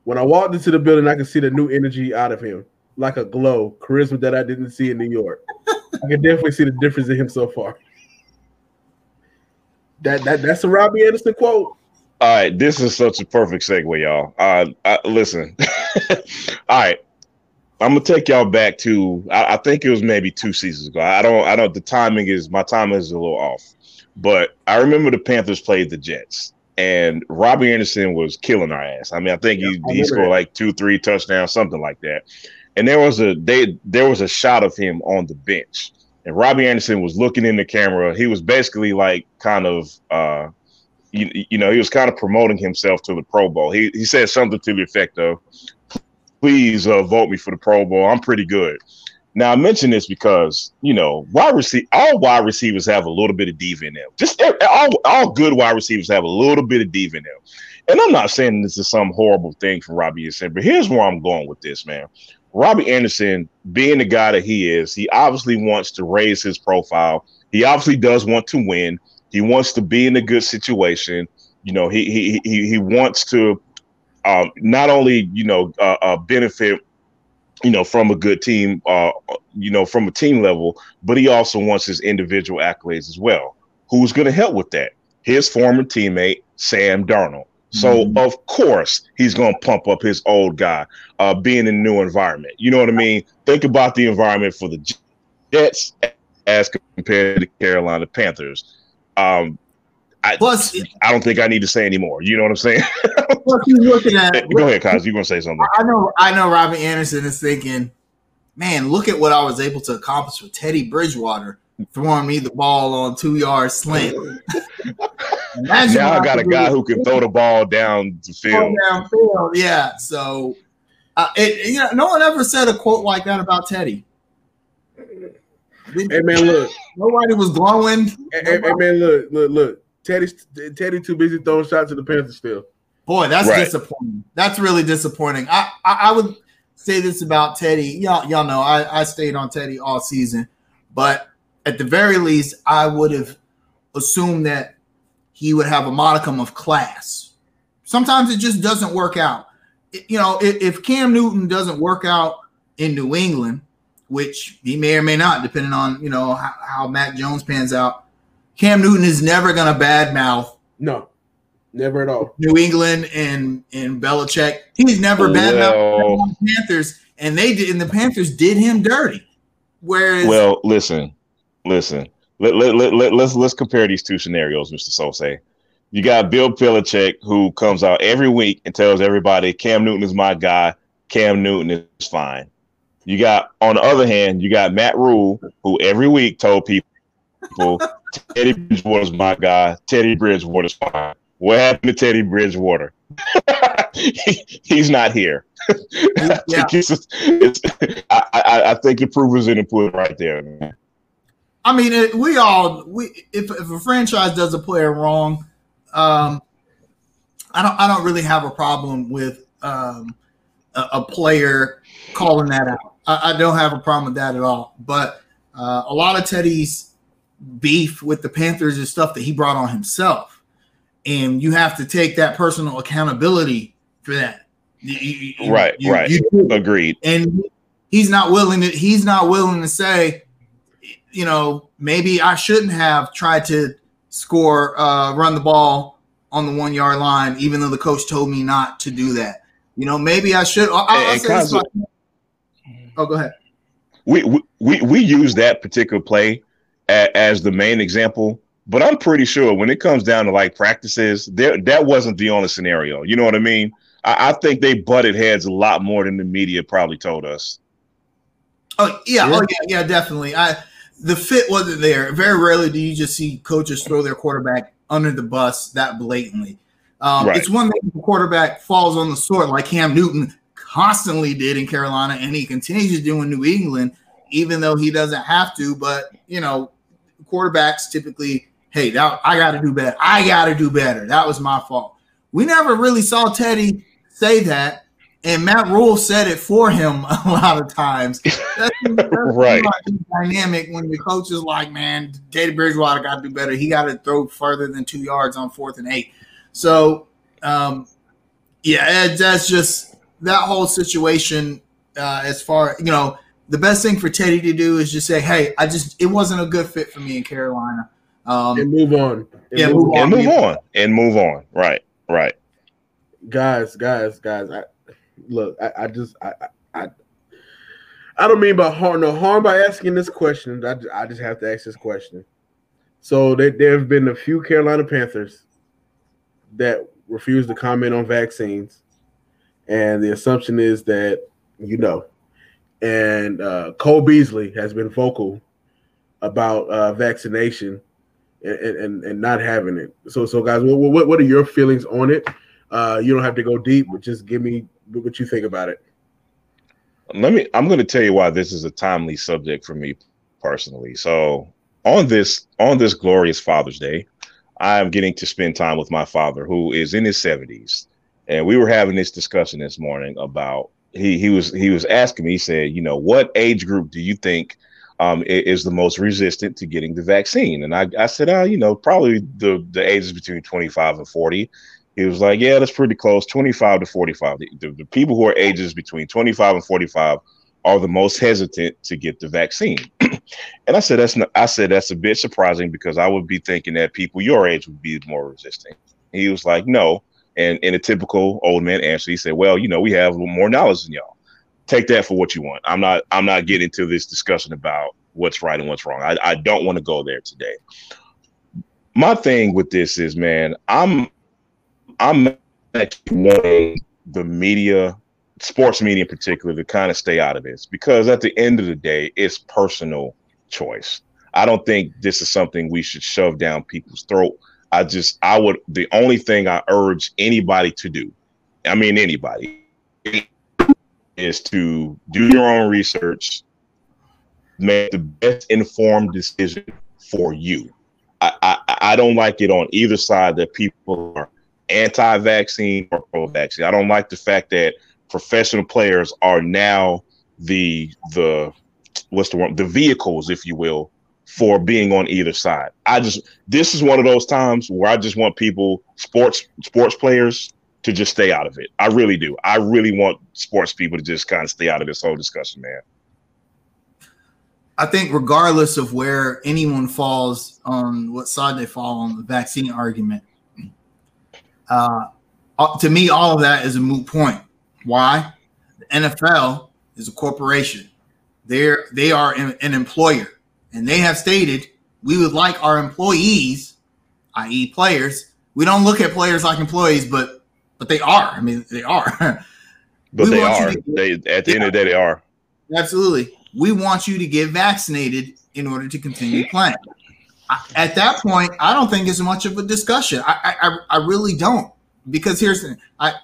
When I walked into the building, I could see the new energy out of him, like a glow, charisma that I didn't see in New York. I can definitely see the difference in him so far." That that that's a Robbie Anderson quote. All right, this is such a perfect segue, y'all. Uh, uh listen. All right, I'm gonna take y'all back to I, I think it was maybe two seasons ago. I don't I don't the timing is my timing is a little off, but I remember the Panthers played the Jets and Robbie Anderson was killing our ass. I mean, I think Yeah, I he, he scored that. like two, three touchdowns, something like that. And there was a they there was a shot of him on the bench, and Robbie Anderson was looking in the camera. He was basically like kind of uh you, you know, he was kind of promoting himself to the Pro Bowl. He he said something to the effect of, "Please uh, vote me for the Pro Bowl. I'm pretty good." Now I mention this because you know wide receive all wide receivers have a little bit of diva in them. Just all, all good wide receivers have a little bit of diva in them. And I'm not saying this is some horrible thing for Robbie Anderson, but here's where I'm going with this, man. Robbie Anderson, being the guy that he is, he obviously wants to raise his profile. He obviously does want to win. He wants to be in a good situation. You know, he he he, he wants to um, not only you know uh, uh, benefit you know from a good team, uh, you know from a team level, but he also wants his individual accolades as well. Who's going to help with that? His former teammate Sam Darnold. So mm-hmm. of course he's going to pump up his old guy, uh, being in a new environment. You know what I mean? Think about the environment for the Jets as compared to the Carolina Panthers. Um, I, plus, I don't think I need to say anymore. You know what I'm saying? plus, you looking at. Go ahead, Kaz. You're gonna say something? I know. I know. Robbie Anderson is thinking, "Man, look at what I was able to accomplish with Teddy Bridgewater throwing me the ball on two yard slant." Imagine now I got a guy who can throw the ball down the field. Downfield, yeah. So, uh, it, you know, no one ever said a quote like that about Teddy. Hey man, look. Nobody was glowing. Hey, hey, man, look, look, look. Teddy, Teddy, too busy throwing shots to the Panthers still. Boy, that's right. disappointing. That's really disappointing. I, I, I would say this about Teddy. Y'all, y'all know I, I stayed on Teddy all season, but at the very least, I would have assumed that he would have a modicum of class. Sometimes it just doesn't work out. You know, if, if Cam Newton doesn't work out in New England, which he may or may not, depending on you know how, how Mac Jones pans out. Cam Newton is never going to badmouth. No, never at all. New England and and Belichick. He's never badmouthed the Panthers, and they did. And the Panthers did him dirty. Whereas, well, listen, listen. Let, let, let, let, let's let's compare these two scenarios, Mr. Sose. You got Bill Belichick who comes out every week and tells everybody Cam Newton is my guy. Cam Newton is fine. You got on the other hand, you got Matt Rhule, who every week told people Teddy Bridgewater's my guy. Teddy Bridgewater's fine. What happened to Teddy Bridgewater? he, he's not here. I, think it's, it's, I, I, I, think the proof is in the pudding right there. Man. I mean, it, we all we if, if a franchise does a player wrong, um, I don't I don't really have a problem with um, a, a player calling that out. I, I, don't have a problem with that at all. But uh, a lot of Teddy's beef with the Panthers is stuff that he brought on himself, and you have to take that personal accountability for that. You, you, right, you, right. Agreed. And he's not willing to. He's not willing to say, you know, maybe I shouldn't have tried to score, uh, run the ball on the one yard line, even though the coach told me not to do that. You know, maybe I should. I'll, Oh, go ahead. We we we use that particular play as, as the main example, but I'm pretty sure when it comes down to like practices, there that wasn't the only scenario. You know what I mean? I, I think they butted heads a lot more than the media probably told us. Oh yeah, yeah. oh yeah, yeah, definitely. I the fit wasn't there. Very rarely do you just see coaches throw their quarterback under the bus that blatantly. Um, right. It's one thing if the quarterback falls on the sword like Cam Newton constantly did in Carolina, and he continues to do in New England, even though he doesn't have to. But you know, quarterbacks typically, hey, that, I got to do better. I got to do better. That was my fault. We never really saw Teddy say that, and Matt Rhule said it for him a lot of times. That's, that's right. Dynamic when the coach is like, man, Teddy Bridgewater got to do better. He got to throw further than two yards on fourth and eight. So, um, yeah, that's just that whole situation, uh, as far you know, the best thing for Teddy to do is just say, "Hey, I just it wasn't a good fit for me in Carolina." Um, and move on. And yeah, move, on. And move on. And move on. Right. Right. Guys, guys, guys. I look. I, I just I, I I don't mean by harm no harm by asking this question. I, I just have to ask this question. So there, there have been a few Carolina Panthers that refuse to comment on vaccines and the assumption is that you know. And uh, Cole Beasley has been vocal about uh, vaccination and, and, and not having it. So so guys, what what, what are your feelings on it? Uh, you don't have to go deep, but just give me what you think about it. let me i'm going to tell you why this is a timely subject for me personally so on this on this glorious father's day i am getting to spend time with my father who is in his 70s and we were having this discussion this morning about he he was he was asking me he said you know what age group do you think um, is the most resistant to getting the vaccine and i, I said uh, you know probably the the ages between 25 and 40 he was like, yeah, that's pretty close. 25 to 45. The, the, the, people who are ages between 25 and 45 are the most hesitant to get the vaccine. and I said, that's not, I said, that's a bit surprising because I would be thinking that people your age would be more resistant. He was like, no. And in a typical old man answer, he said, well, you know, we have more knowledge than y'all. Take that for what you want. I'm not, I'm not getting into this discussion about what's right and what's wrong. I, I don't want to go there today. My thing with this is, man, I'm I'm wanting the media, sports media in particular, to kind of stay out of this because at the end of the day, it's personal choice. I don't think this is something we should shove down people's throat. I just, I would, the only thing I urge anybody to do, I mean, anybody, is to do your own research, make the best informed decision for you. I, I, I don't like it on either side that people are anti-vaccine or pro-vaccine. I don't like the fact that professional players are now the the what's the word the vehicles, if you will, for being on either side. I just this is one of those times where I just want people, sports sports players, to just stay out of it. I really do. I really want sports people to just kind of stay out of this whole discussion, man. I think regardless of where anyone falls on what side they fall on the vaccine argument, uh, uh, to me, all of that is a moot point. Why? The NFL is a corporation. They're they are an, an employer, and they have stated we would like our employees, i.e., players. We don't look at players like employees, but but they are. I mean, they are. but we they are. Get, they at the end of the day, they are. Absolutely. We want you to get vaccinated in order to continue playing at that point, I don't think it's much of a discussion. I, I, I really don't because here's the, I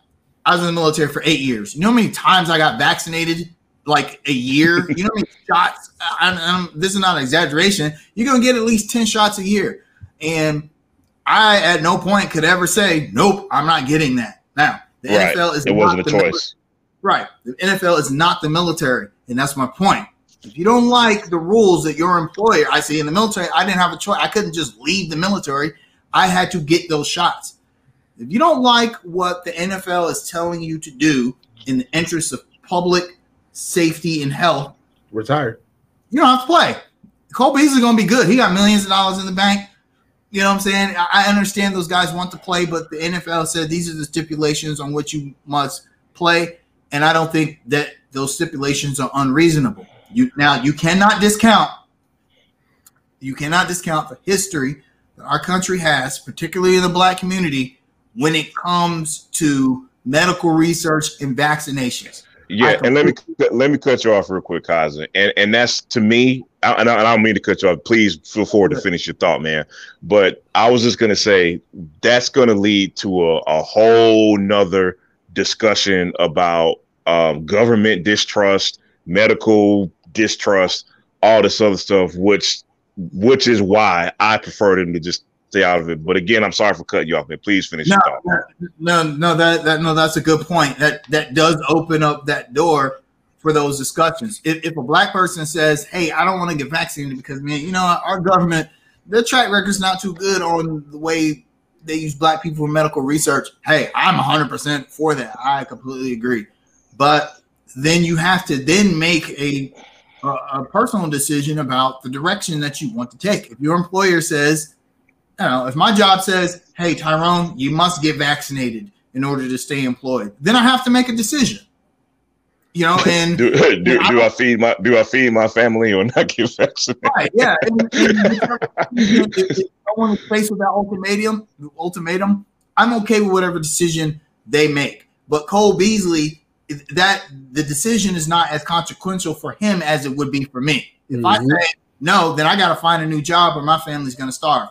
I was in the military for eight years. You know how many times I got vaccinated? Like a year. You know how many shots? I'm, I'm, this is not an exaggeration. You're gonna get at least ten shots a year, and I at no point could ever say nope. I'm not getting that. Now the right. NFL is it wasn't a choice. Military. Right. The NFL is not the military, and that's my point. If you don't like the rules that your employer, I see in the military, I didn't have a choice. I couldn't just leave the military. I had to get those shots. If you don't like what the NFL is telling you to do in the interest of public safety and health, Retired. You don't have to play. Cole Beasley going to be good. He got millions of dollars in the bank. You know what I'm saying? I understand those guys want to play, but the NFL said these are the stipulations on which you must play. And I don't think that those stipulations are unreasonable. You now you cannot discount you cannot discount the history that our country has, particularly in the black community, when it comes to medical research and vaccinations. Yeah, and let me let me cut you off real quick, Kaiser. And and that's to me, and I, I don't mean to cut you off. Please feel forward to finish your thought, man. But I was just gonna say that's gonna lead to a, a whole nother discussion about um, government distrust, medical distrust, all this other stuff, which which is why I prefer them to just stay out of it. But again, I'm sorry for cutting you off, man. Please finish no, your thought. No, no, that that no, that's a good point. That that does open up that door for those discussions. If, if a black person says, "Hey, I don't want to get vaccinated because man, you know, our government, their track record's not too good on the way they use black people for medical research." Hey, I'm 100% for that. I completely agree. But then you have to then make a a, a, personal decision about the direction that you want to take. If your employer says, you know, if my job says, hey, Tyrone, you must get vaccinated in order to stay employed, then I have to make a decision. You know, and do, do, do I, I, feed my do I feed my family or not get vaccinated? Right, yeah. And, and if I want to face with that ultimatum, ultimatum, I'm okay with whatever decision they make. But Cole Beasley that the decision is not as consequential for him as it would be for me. If mm-hmm. I say no, then I got to find a new job or my family's going to starve.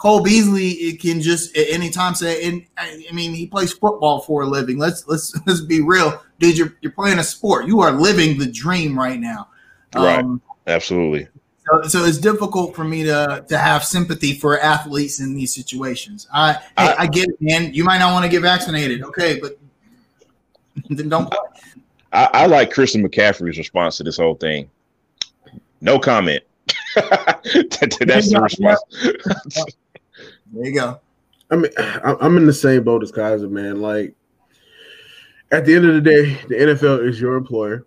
Cole Beasley it can just at any time say, and I mean he plays football for a living. Let's let's let's be real, dude. You're you're playing a sport. You are living the dream right now. Right. Um, Absolutely. so, so it's difficult for me to to have sympathy for athletes in these situations. I I, I- I get it, man. You might not want to get vaccinated, okay, but then don't. play. I, I like Christian McCaffrey's response to this whole thing. No comment. That's the response. There you go. I mean, I- I'm in the same boat as Kaiser, man. Like, at the end of the day, the NFL is your employer,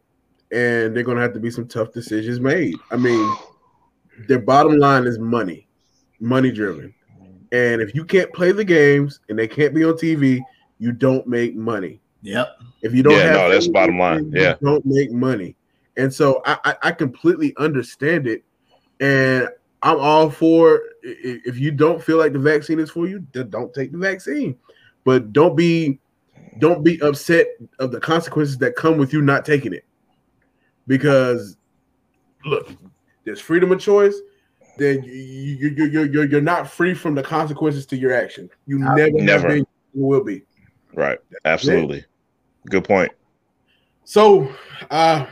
and they're going to have to be some tough decisions made. I mean, their bottom line is money, money driven. And if you can't play the games and they can't be on TV, you don't make money. Yep. If you don't Yeah, have no, that's fans, bottom line. you Yeah. don't make money. And so I, I, I completely understand it. And I'm all for if you don't feel like the vaccine is for you, then don't take the vaccine. But don't be don't be upset of the consequences that come with you not taking it. Because look, there's freedom of choice. Then you, you, you, you're, you're, you're not free from the consequences to your action. You never, Never. been, will be. Right. Absolutely. Good point. So, uh,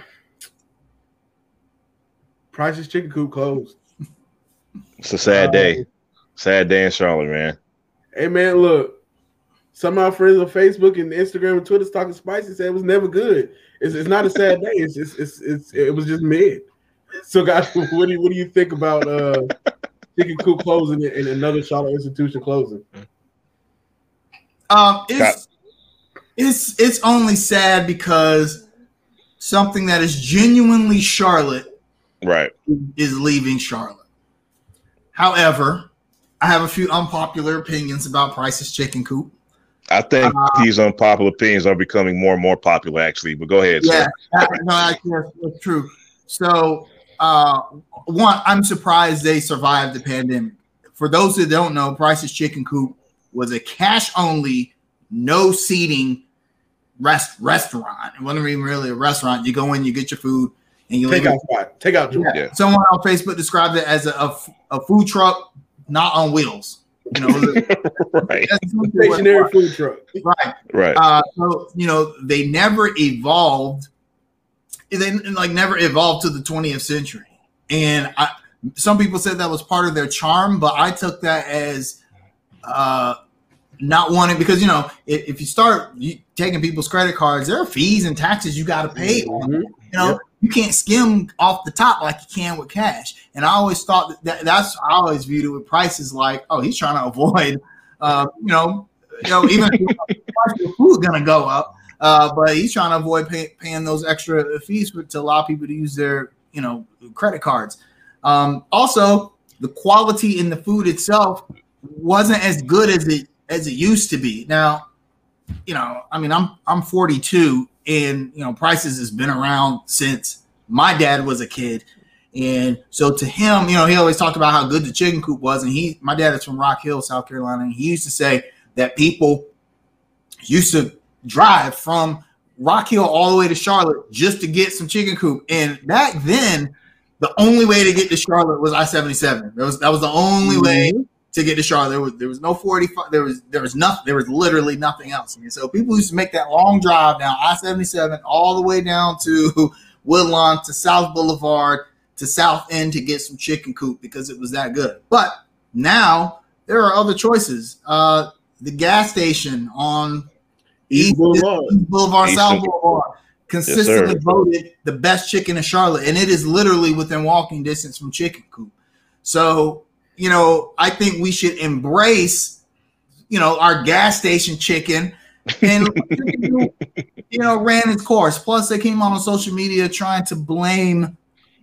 Price's Chicken Coop closed. It's a sad day. Sad day in Charlotte, man. Hey man, look, some of our friends on Facebook and Instagram and Twitter talking spicy said it was never good. It's, it's not a sad day. It's just it's, it's it was just mid. So guys, what do you what do you think about uh Chicken Coop closing and another Charlotte institution closing? Um, it's it's it's only sad because something that is genuinely Charlotte Right. is leaving Charlotte. However, I have a few unpopular opinions about Price's Chicken Coop. I think Uh, these unpopular opinions are becoming more and more popular, actually. But go ahead. Yeah, that- no, actually, that's, that's true. So, uh, one, I'm surprised they survived the pandemic. For those that don't know, Price's Chicken Coop was a cash only, no seating rest restaurant. It wasn't even really a restaurant. You go in, you get your food, and you. Take out spot. Take out George. Yeah. Someone on Facebook described it as a a food truck not on wheels. You know, right. that's essentially what it Stationary food truck. right? Right. Uh, so you know, they never evolved. They like never evolved to the 20th century, and I, some people said that was part of their charm, but I took that as uh, not wanting because you know if, if you start you, taking people's credit cards, there are fees and taxes you got to pay. on Mhm. you know, Yep. You can't skim off the top like you can with cash. And I always thought that, that that's I always viewed it with Price's like, oh, he's trying to avoid, uh, you know, you know, even if food's gonna go up, uh, but he's trying to avoid pay, paying those extra fees for, to allow people to use their, you know, credit cards. Um, also, the quality in the food itself wasn't as good as it as it used to be. Now, you know, I mean, I'm I'm 42, and you know, Price's has been around since my dad was a kid, and so to him, you know, he always talked about how good the chicken coop was, and he, my dad is from Rock Hill, South Carolina, and he used to say that people used to drive from Rock Hill all the way to Charlotte just to get some chicken coop, and back then. The only way to get to Charlotte was I seventy seven. That was that was the only way mm-hmm. To get to Charlotte. There was there was no 45. There was there was nothing. There was literally nothing else. And so people used to make that long drive down I-77 all the way down to Woodlawn to South Boulevard to South End to get some chicken coop because it was that good. But now there are other choices. Uh, the gas station on East Boulevard. East Boulevard, East South Boulevard. Boulevard, consistently sir. voted the best chicken in Charlotte, and it is literally within walking distance from Chicken Coop. So, you know, I think we should embrace, you know, our gas station chicken, and you know, ran its course. Plus, they came on on social media trying to blame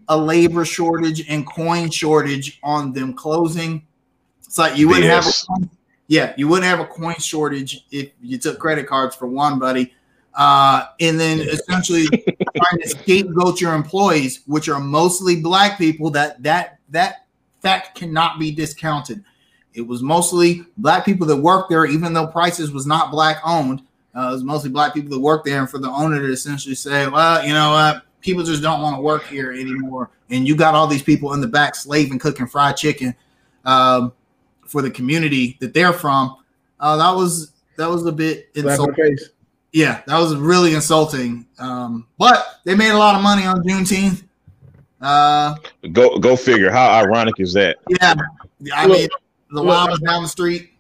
a labor shortage and coin shortage on them closing. It's like you wouldn't have a yeah, you wouldn't have a coin shortage if you took credit cards for one, buddy. Uh, and then essentially trying to scapegoat your employees, which are mostly black people. That that that fact cannot be discounted. It was mostly black people that worked there, even though Price's was not black owned. Uh, it was mostly black people that worked there, and for the owner to essentially say, "Well, you know what, people just don't want to work here anymore," and you got all these people in the back slaving, cooking fried chicken um, for the community that they're from. Uh, that was that was a bit Slap in the insulting. Yeah, that was really insulting. Um, but they made a lot of money on Juneteenth. Uh, Go go figure. How ironic is that? yeah, I Look, mean the look, wild was down the street.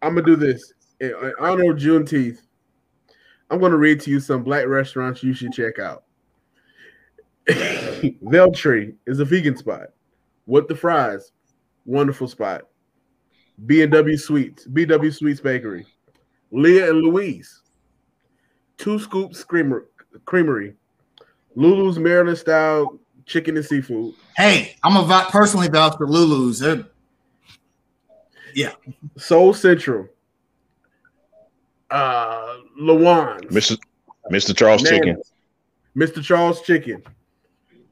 I'm gonna do this in in honor of Juneteenth. I'm gonna read to you some black restaurants you should check out. Veltree is a vegan spot. What the fries, wonderful spot. B and W Sweets, BW Sweets Bakery, Leah and Louise, Two Scoops Creamer, Creamery, Lulu's Maryland style chicken and seafood, Hey, I'm a vou- personally vouch for Lulu's. They're- Soul Central, uh, Lawan's, Mr. Mr. Charles Chicken. Mr. Charles Chicken.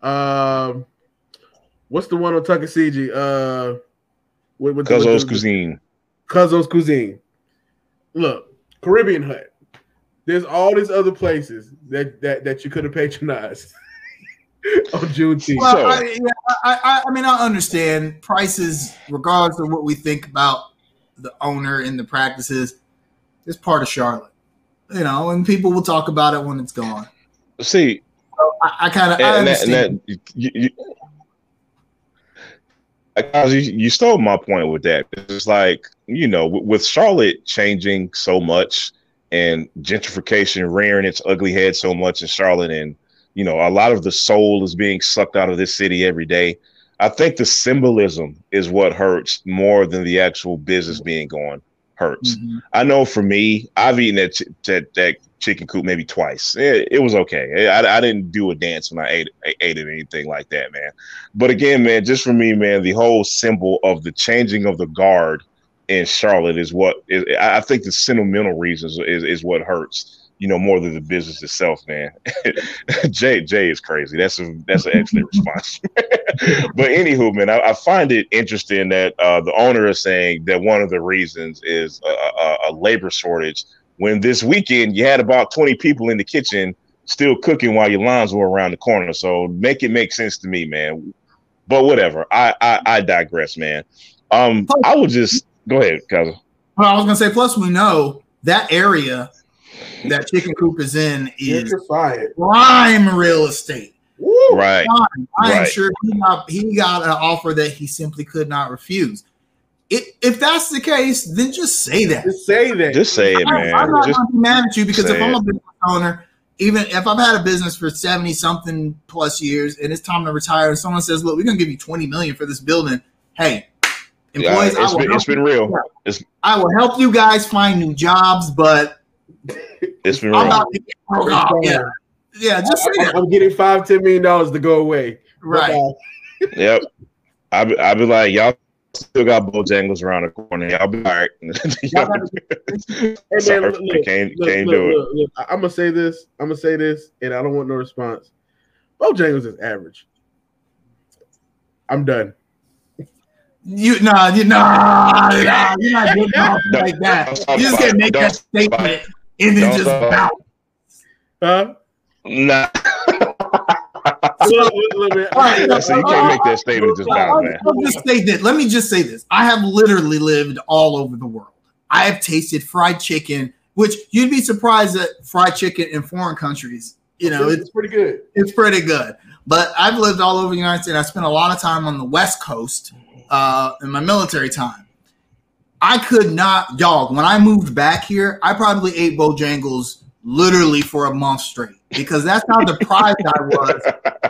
Um, what's the one on Tuckaseegee? Uh, with, with the- with Cuzzo's the- Cuisine. Cuzzo's Cuisine. Look, Caribbean Hut. There's all these other places that that, that you could have patronized on Juneteenth. Well, So- I, yeah, I, I, mean, I understand Price's, regardless of what we think about the owner and the practices. It's part of Charlotte, you know, and people will talk about it when it's gone. See, So I, I kind of, I and, that, understand. that you, you, you, stole my point with that. It's like you know, with Charlotte changing so much and gentrification rearing its ugly head so much in Charlotte, and you know, a lot of the soul is being sucked out of this city every day. I think the symbolism is what hurts more than the actual business being gone hurts. Mhm. I know for me, I've eaten that ch- that, that chicken coop maybe twice. It, it was okay. I, I didn't do a dance when I ate I ate it or anything like that, man. But again, man, just for me, man, the whole symbol of the changing of the guard in Charlotte is what is. I I think the sentimental reasons is is what hurts. You know, more than the business itself, man. Jay Jay is crazy. That's a that's an excellent response. but anywho, man, I, I find it interesting that uh, the owner is saying that one of the reasons is a, a, a labor shortage. When this weekend you had about twenty people in the kitchen still cooking while your lines were around the corner, so make it make sense to me, man. But whatever, I I, I digress, man. Um, I would just go ahead, cousin. Well, I was gonna say. Plus, we know that area that Chicken Coop is in is prime real estate. Woo! Right, I am Right. sure he got, he got an offer that he simply could not refuse. It, if that's the case, then just say that. Just say that. just say it, man. I'm not Just going to be mad at you because if I'm a business owner, even if I've had a business for 70 something plus years and it's time to retire, and someone says, Look, we're going to give you 20 million for this building. Hey, yeah, employees, I, will been, help it's been you- real. I will help you guys find new jobs, but It's been I'm real. not to get. Oh, yeah. Yeah, just say I, that. am getting five, ten million dollars to go away. Right. Bye-bye. Yep. I be, I be like, y'all still got Bojangles around the corner. Y'all be all right. Y'all Hey man, Sorry, look, look, can't look, can't do it. look, look. I- I'm gonna say this. I'm gonna say this, and I don't want no response. Bojangles is average. I'm done. You nah, you nah, nah, you're not getting off Don't- like that. You just can't make that statement and then Don't just talk bounce. Huh? Nah. All right, so you can't make that statement just now, man. I'll just say this. Let me just say this. I have literally lived all over the world. I have tasted fried chicken, which you'd be surprised at fried chicken in foreign countries. You know, it's it's pretty good. it's pretty good. But I've lived all over the United States. I spent a lot of time on the West Coast uh, in my military time. I could not, dog. When I moved back here, I probably ate Bojangles literally for a month straight because that's how deprived I was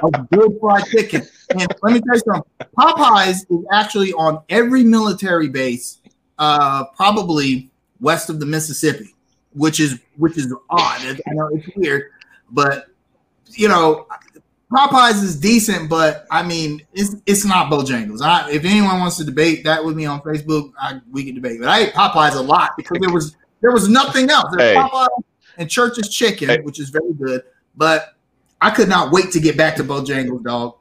of good fried chicken. And let me tell you something: Popeyes is actually on every military base, uh, probably west of the Mississippi, which is which is odd. I know it's weird, but you know, Popeyes is decent, but I mean, it's it's not Bojangles. I, if anyone wants to debate that with me on Facebook, I, we can debate. But I ate Popeyes a lot because there was there was nothing else. There's Hey. Popeyes and Church's Chicken, Hey. which is very good, but I could not wait to get back to Bojangles, dog.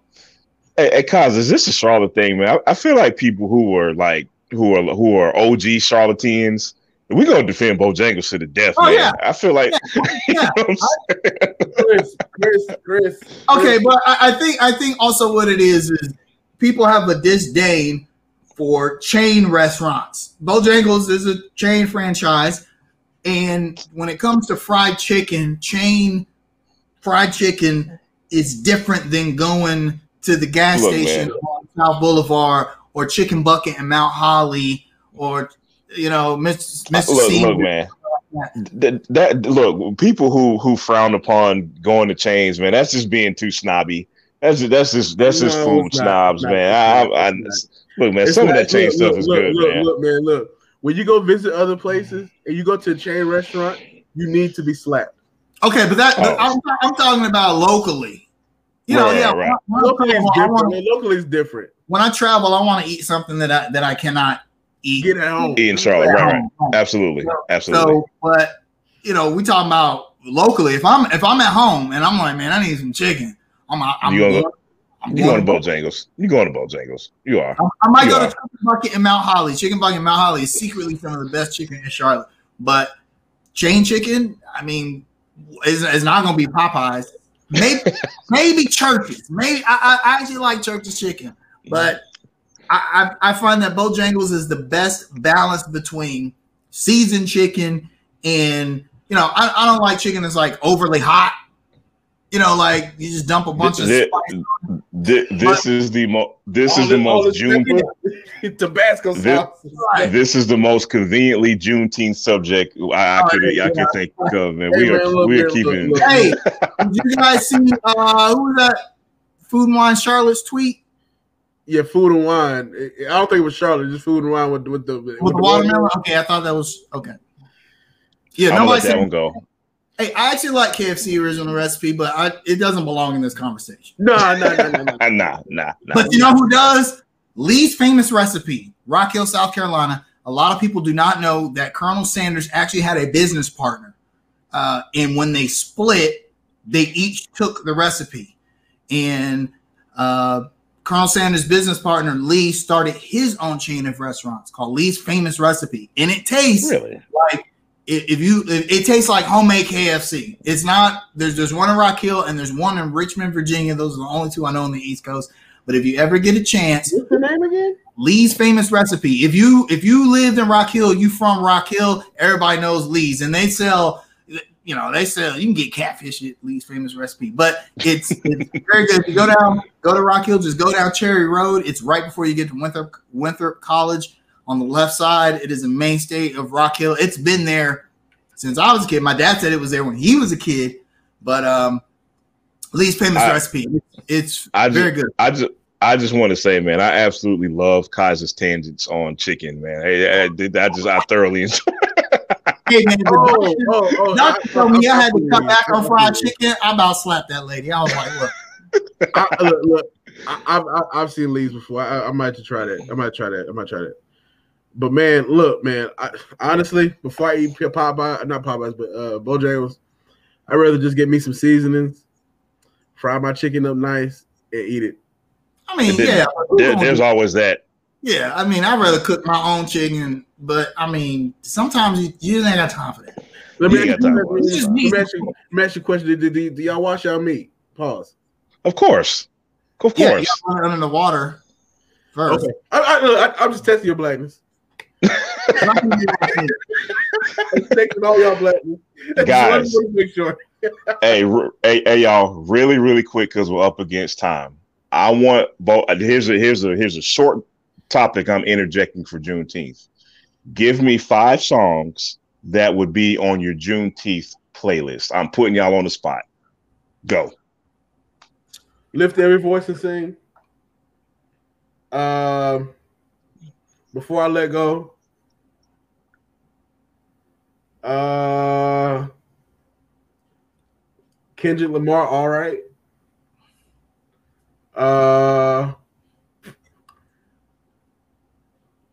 Hey, hey Kaz, is this a Charlotte thing, man? I, I feel like people who are like who are who are OG Charlotteans, we gonna defend Bojangles to the death, Oh, man. yeah. I feel like Yeah. you know I'm saying? Chris, Chris, Chris. Okay, but I, I think I think also what it is is people have a disdain for chain restaurants. Bojangles is a chain franchise, and when it comes to fried chicken, chain fried chicken is different than going to the gas Look, station man. on South Boulevard or Chicken Bucket in Mount Holly or you know, Mr. Uh, Mr. look, Seymour. look, man. That, that look, people who who frown upon going to chains, man, that's just being too snobby. That's just, that's just that's just No, food it's not. snobs, It's man. not. I, I, It's look, man, It's some of that chain look, stuff look, is look, good, look, man. Look, man, look. When you go visit other places and you go to a chain restaurant, you need to be slapped. Okay, but that Oh. I'm, I'm talking about locally. You know, Right, yeah. right. When, I Locally is different. wanna- Locally is different. when I travel, I want to eat something that I that I cannot eat. Get at home. In Charlotte, at right, right, home. absolutely, absolutely. So, but you know, we talking about locally. If I'm if I'm at home and I'm like, man, I need some chicken. I'm I'm You gonna going- I'm you going to going- Bojangles? You going to Bojangles? You are. I, I might You go are. to Chicken Bucket in Mount Holly. Chicken Bucket in Mount Holly is secretly some of the best chicken in Charlotte. But chain chicken, I mean, is, is not going to be Popeyes. Maybe maybe Church's. Maybe I, I I actually like Church's chicken, but I, I I find that Bojangles is the best balance between seasoned chicken and you know I, I don't like chicken that's like overly hot. You know, like you just dump a bunch of Thi- spice. thi- this is the most. This is the this- most this June. pepper, Tabasco This- sauce. Right. This is the most conveniently Juneteenth subject I, I could yeah, I could think of, man. Hey, We man, are look, we are look, keeping. look. Hey, did you guys see uh who was that food and wine Charlotte's tweet Yeah, food and wine. I don't think it was Charlotte, just food and wine with, with the with, with the watermelon? Okay, I thought that was okay. Yeah, I'm nobody let that said. one go. Hey, I actually like KFC original recipe, but I, it doesn't belong in this conversation. No, no, no, no, no. Nah, nah, nah. But you know who does? Lee's famous recipe, Rock Hill, South Carolina. A lot of people do not know that Colonel Sanders actually had a business partner. Uh, and when they split, they each took the recipe. And uh, Colonel Sanders' business partner, Lee, started his own chain of restaurants called Lee's Famous Recipe. And it tastes Really? like if if you it, it tastes like homemade KFC. It's not there's there's one in Rock Hill and there's one in Richmond, Virginia. Those are the only two I know on the East Coast. But if you ever get a chance, What's the name again? Lee's famous recipe. If you if you lived in Rock Hill, you from Rock Hill, everybody knows Lee's, and they sell. You know, they sell. You can get catfish at Lee's famous recipe, but it's it's very good. If you go down, go to Rock Hill, just go down Cherry Road. It's right before you get to Winthrop Winthrop College on the left side. It is a mainstay of Rock Hill. It's been there since I was a kid. My dad said it was there when he was a kid, but um, Lee's famous I- recipe. It's I very just, good. I just, I just want to say, man, I absolutely love Kaiser's tangents on chicken, man. I, I, I just, I thoroughly enjoy. Hey, man, the Oh, doctor- oh, oh. Doctor told me I had to cut back on fried chicken. chicken. I about slapped that lady. I was like, look, I, look, look I, I've I- I've seen Lee's before. I, I might have to try that. I might try that. I might try that. But man, look, man. I, honestly, before I eat Popeye, not Popeyes, but uh, Bojangles, I'd rather just get me some seasonings, fry my chicken up nice, and eat it. I mean, There- yeah, There, there's always that. yeah. I mean, I'd rather cook my own chicken, but I mean, sometimes you, you ain't got time for that. Let me, ask you, let me, Just let me need- ask you, let me ask you a question. Do, do, do y'all wash y'all meat? Pause. Of course, of Yeah, course. you gotta under the water first. Okay. I, I, I, I'm just testing your blackness. I'm testing all y'all blackness. Guys. make sure. hey, r- hey, hey, y'all, really, really quick because we're up against time. I want both. Here's a here's a here's a short topic I'm interjecting for Juneteenth. Give me five songs that would be on your Juneteenth playlist. I'm putting y'all on the spot. Go. Lift every voice and sing. Um, before I let go. Uh, Kendrick Lamar, all right. Uh,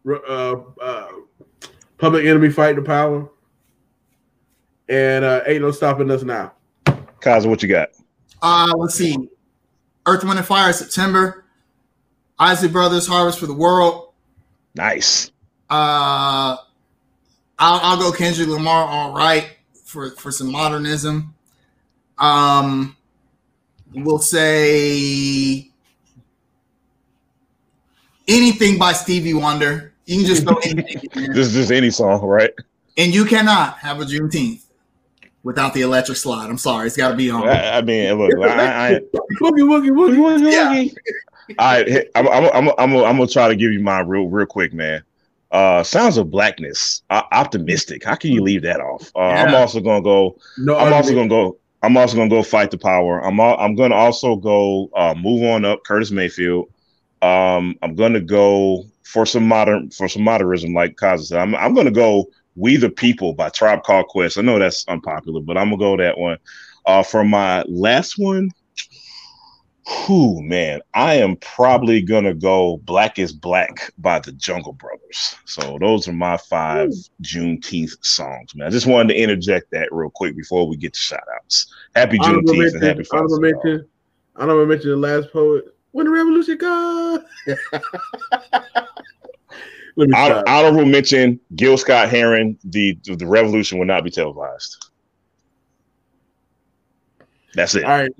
uh, uh, Public Enemy Fight the Power. And uh, Ain't No Stopping Us Now. Kaza, what you got? Uh, let's see. Earth, Wind, and Fire, September. Isley Brothers, Harvest for the World. Nice. Uh, I'll, I'll go Kendrick Lamar. All right for for some modernism. Um, we'll say anything by Stevie Wonder. You can just throw anything. This is just any song, right? And you cannot have a Juneteenth without the electric slide. I'm sorry, it's got to be on. I, I mean, look, I, I, Woogie, woogie, woogie. Yeah. All right, hey, I'm, I'm, I'm, I'm, I'm gonna try to give you mine real, real quick, man. Uh, sounds of blackness, uh, optimistic. How can you leave that off? Uh, I'm also gonna go. No, I'm also gonna go. I'm also gonna go fight the power. I'm, al- I'm gonna also go uh, move on up, Curtis Mayfield. Um, I'm gonna go for some modern, for some modernism, like Kaza said. I'm, I'm gonna go "We the People" by Tribe Called Quest. I know that's unpopular, but I'm gonna go that one. Uh, for my last one, whew, man, I am probably gonna go "Black Is Black" by the Jungle Brothers. So those are my five Juneteenth songs, man. I just wanted to interject that real quick before we get to shout outs. Happy Honorable Juneteenth and happy mention, Father's honorable Day. y'all. mention, honorable mention the last poet. When the revolution comes. Let me try. Hon- Honorable mention: Gil Scott-Heron. The the revolution will not be televised. That's it. All right.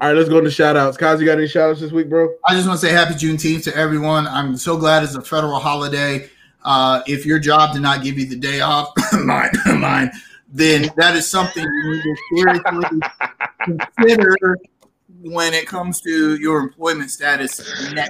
All right, let's go into shout outs. Kaz, you got any shout outs this week, bro? I just want to say happy Juneteenth to everyone. I'm so glad it's a federal holiday. Uh, if your job did not give you the day off, mine, mine, then that is something you need to seriously consider when it comes to your employment status. I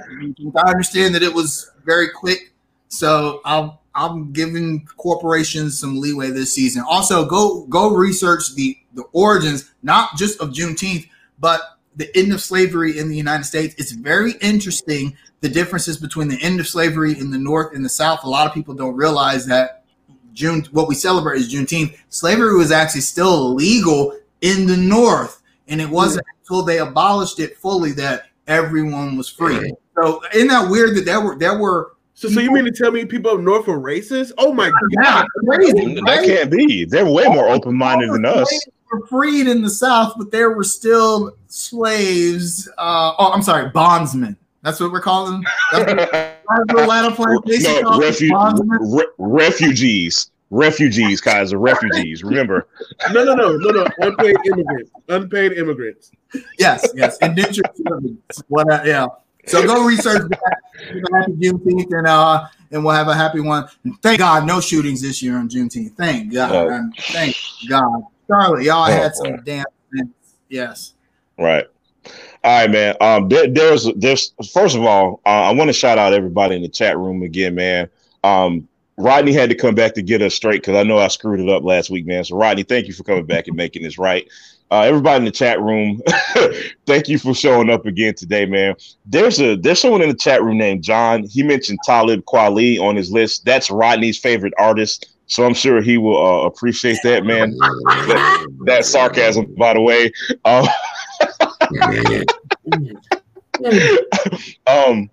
understand that it was very quick, so I'll, I'm giving corporations some leeway this season. Also, go go research the the origins, not just of Juneteenth, but the end of slavery in the United States. It's very interesting the differences between the end of slavery in the North and the South. A lot of people don't realize that June, what we celebrate is Juneteenth. Slavery was actually still legal in the North, and it wasn't until they abolished it fully that everyone was free. So, isn't that weird that there were there were So, so you mean to tell me people up north are racist? Oh my yeah, god! crazy, That right? can't be. They're way more open minded than us. Were freed in the South, but there were still slaves. Uh, oh, I'm sorry, bondsmen. That's what we're calling. That's what the Atlanta plantation no, refu- re- refugees. Refugees, Kaiser. Refugees. Remember, No, no, no, no, no. Unpaid immigrants. Unpaid immigrants. Yes, yes, indentured servants. What? uh, Yeah. So go research that. Happy Juneteenth, and uh, and we'll have a happy one. Thank God, no shootings this year on Juneteenth. Thank God. Oh. and Thank God. Charlotte, y'all Oh, had boy. some damn. Sense. Yes. right? All right, man. Um, there, there's, there's. First of all, uh, I want to shout out everybody in the chat room again, man. Um, Rodney had to come back to get us straight because I know I screwed it up last week, man. So, Rodney, thank you for coming back and making this right. Uh, everybody in the chat room, thank you for showing up again today, man. There's a there's someone in the chat room named John. He mentioned Talib Kweli on his list. That's Rodney's favorite artist, so I'm sure he will uh, appreciate that, man. that, that sarcasm, by the way. Um, um,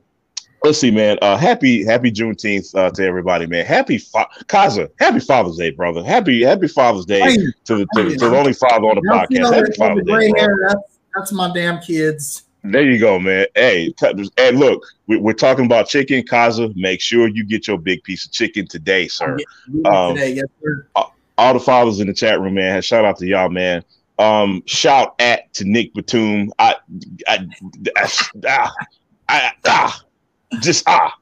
let's see, man. Uh, happy Happy Juneteenth uh, to everybody, man. Happy fa- Kaza. Happy Father's Day, brother. Happy Happy Father's Day Hey, to the to, the- to the only father on the podcast. Happy that- all the Father's Day, gray bro. hair? That's, that's my damn kids. There you go, man. Hey, and look, we, we're talking about chicken, Kaza. Make sure you get your big piece of chicken today, sir. Um, today, yes, sir. all the fathers in the chat room, man. Shout out to y'all, man. Um, shout at to Nick Batum. I, I, I, ah, I, ah, just ah.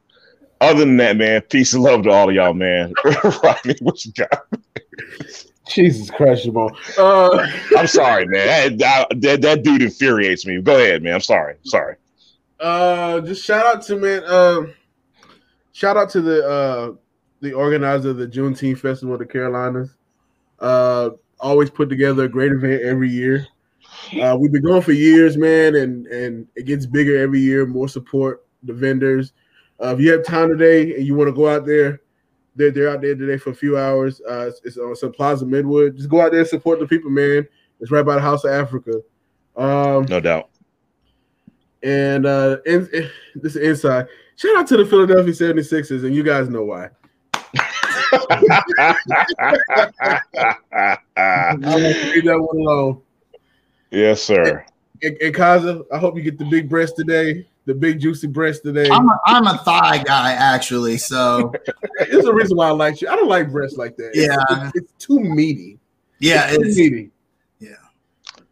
Other than that, man, peace and love to all of y'all, man. Rodney, what you got? Jesus Christ, Jamal. Uh, I'm sorry, man. That, that, that dude infuriates me. Go ahead, man. I'm sorry. Sorry. uh, just shout out to man. Um, shout out to the uh the organizer of the Juneteenth Festival of the Carolinas. Uh, always put together a great event every year. Uh, we've been going for years, man, and and it gets bigger every year. More support the vendors. Uh, if you have time today and you want to go out there, they're they're out there today for a few hours. Uh, it's, it's on some Plaza Midwood. Just go out there and support the people, man. It's right by the House of Africa. Um, No doubt. and uh, in, in- this is inside. Shout out to the Philadelphia 76ers, and you guys know why. I'm gonna leave that one alone. yes, sir. And, and Kaza, I hope you get the big breast today, the big juicy breast today. I'm a, I'm a thigh guy, actually. So There's a reason why I like you. I don't like breasts like that. It's- Yeah. it's, it's too meaty. yeah, it's too it's meaty. Yeah.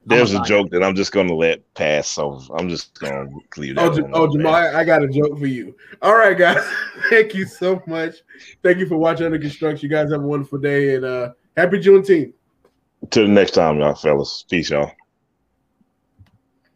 There's a joke that I'm just going to let pass, so I'm just going to leave that. Oh, oh Jamal, I, I got a joke for you. All right, guys, thank you so much. Thank you for watching Under Construction. You guys have a wonderful day and uh happy Juneteenth. Till the next time, y'all fellas. Peace, y'all.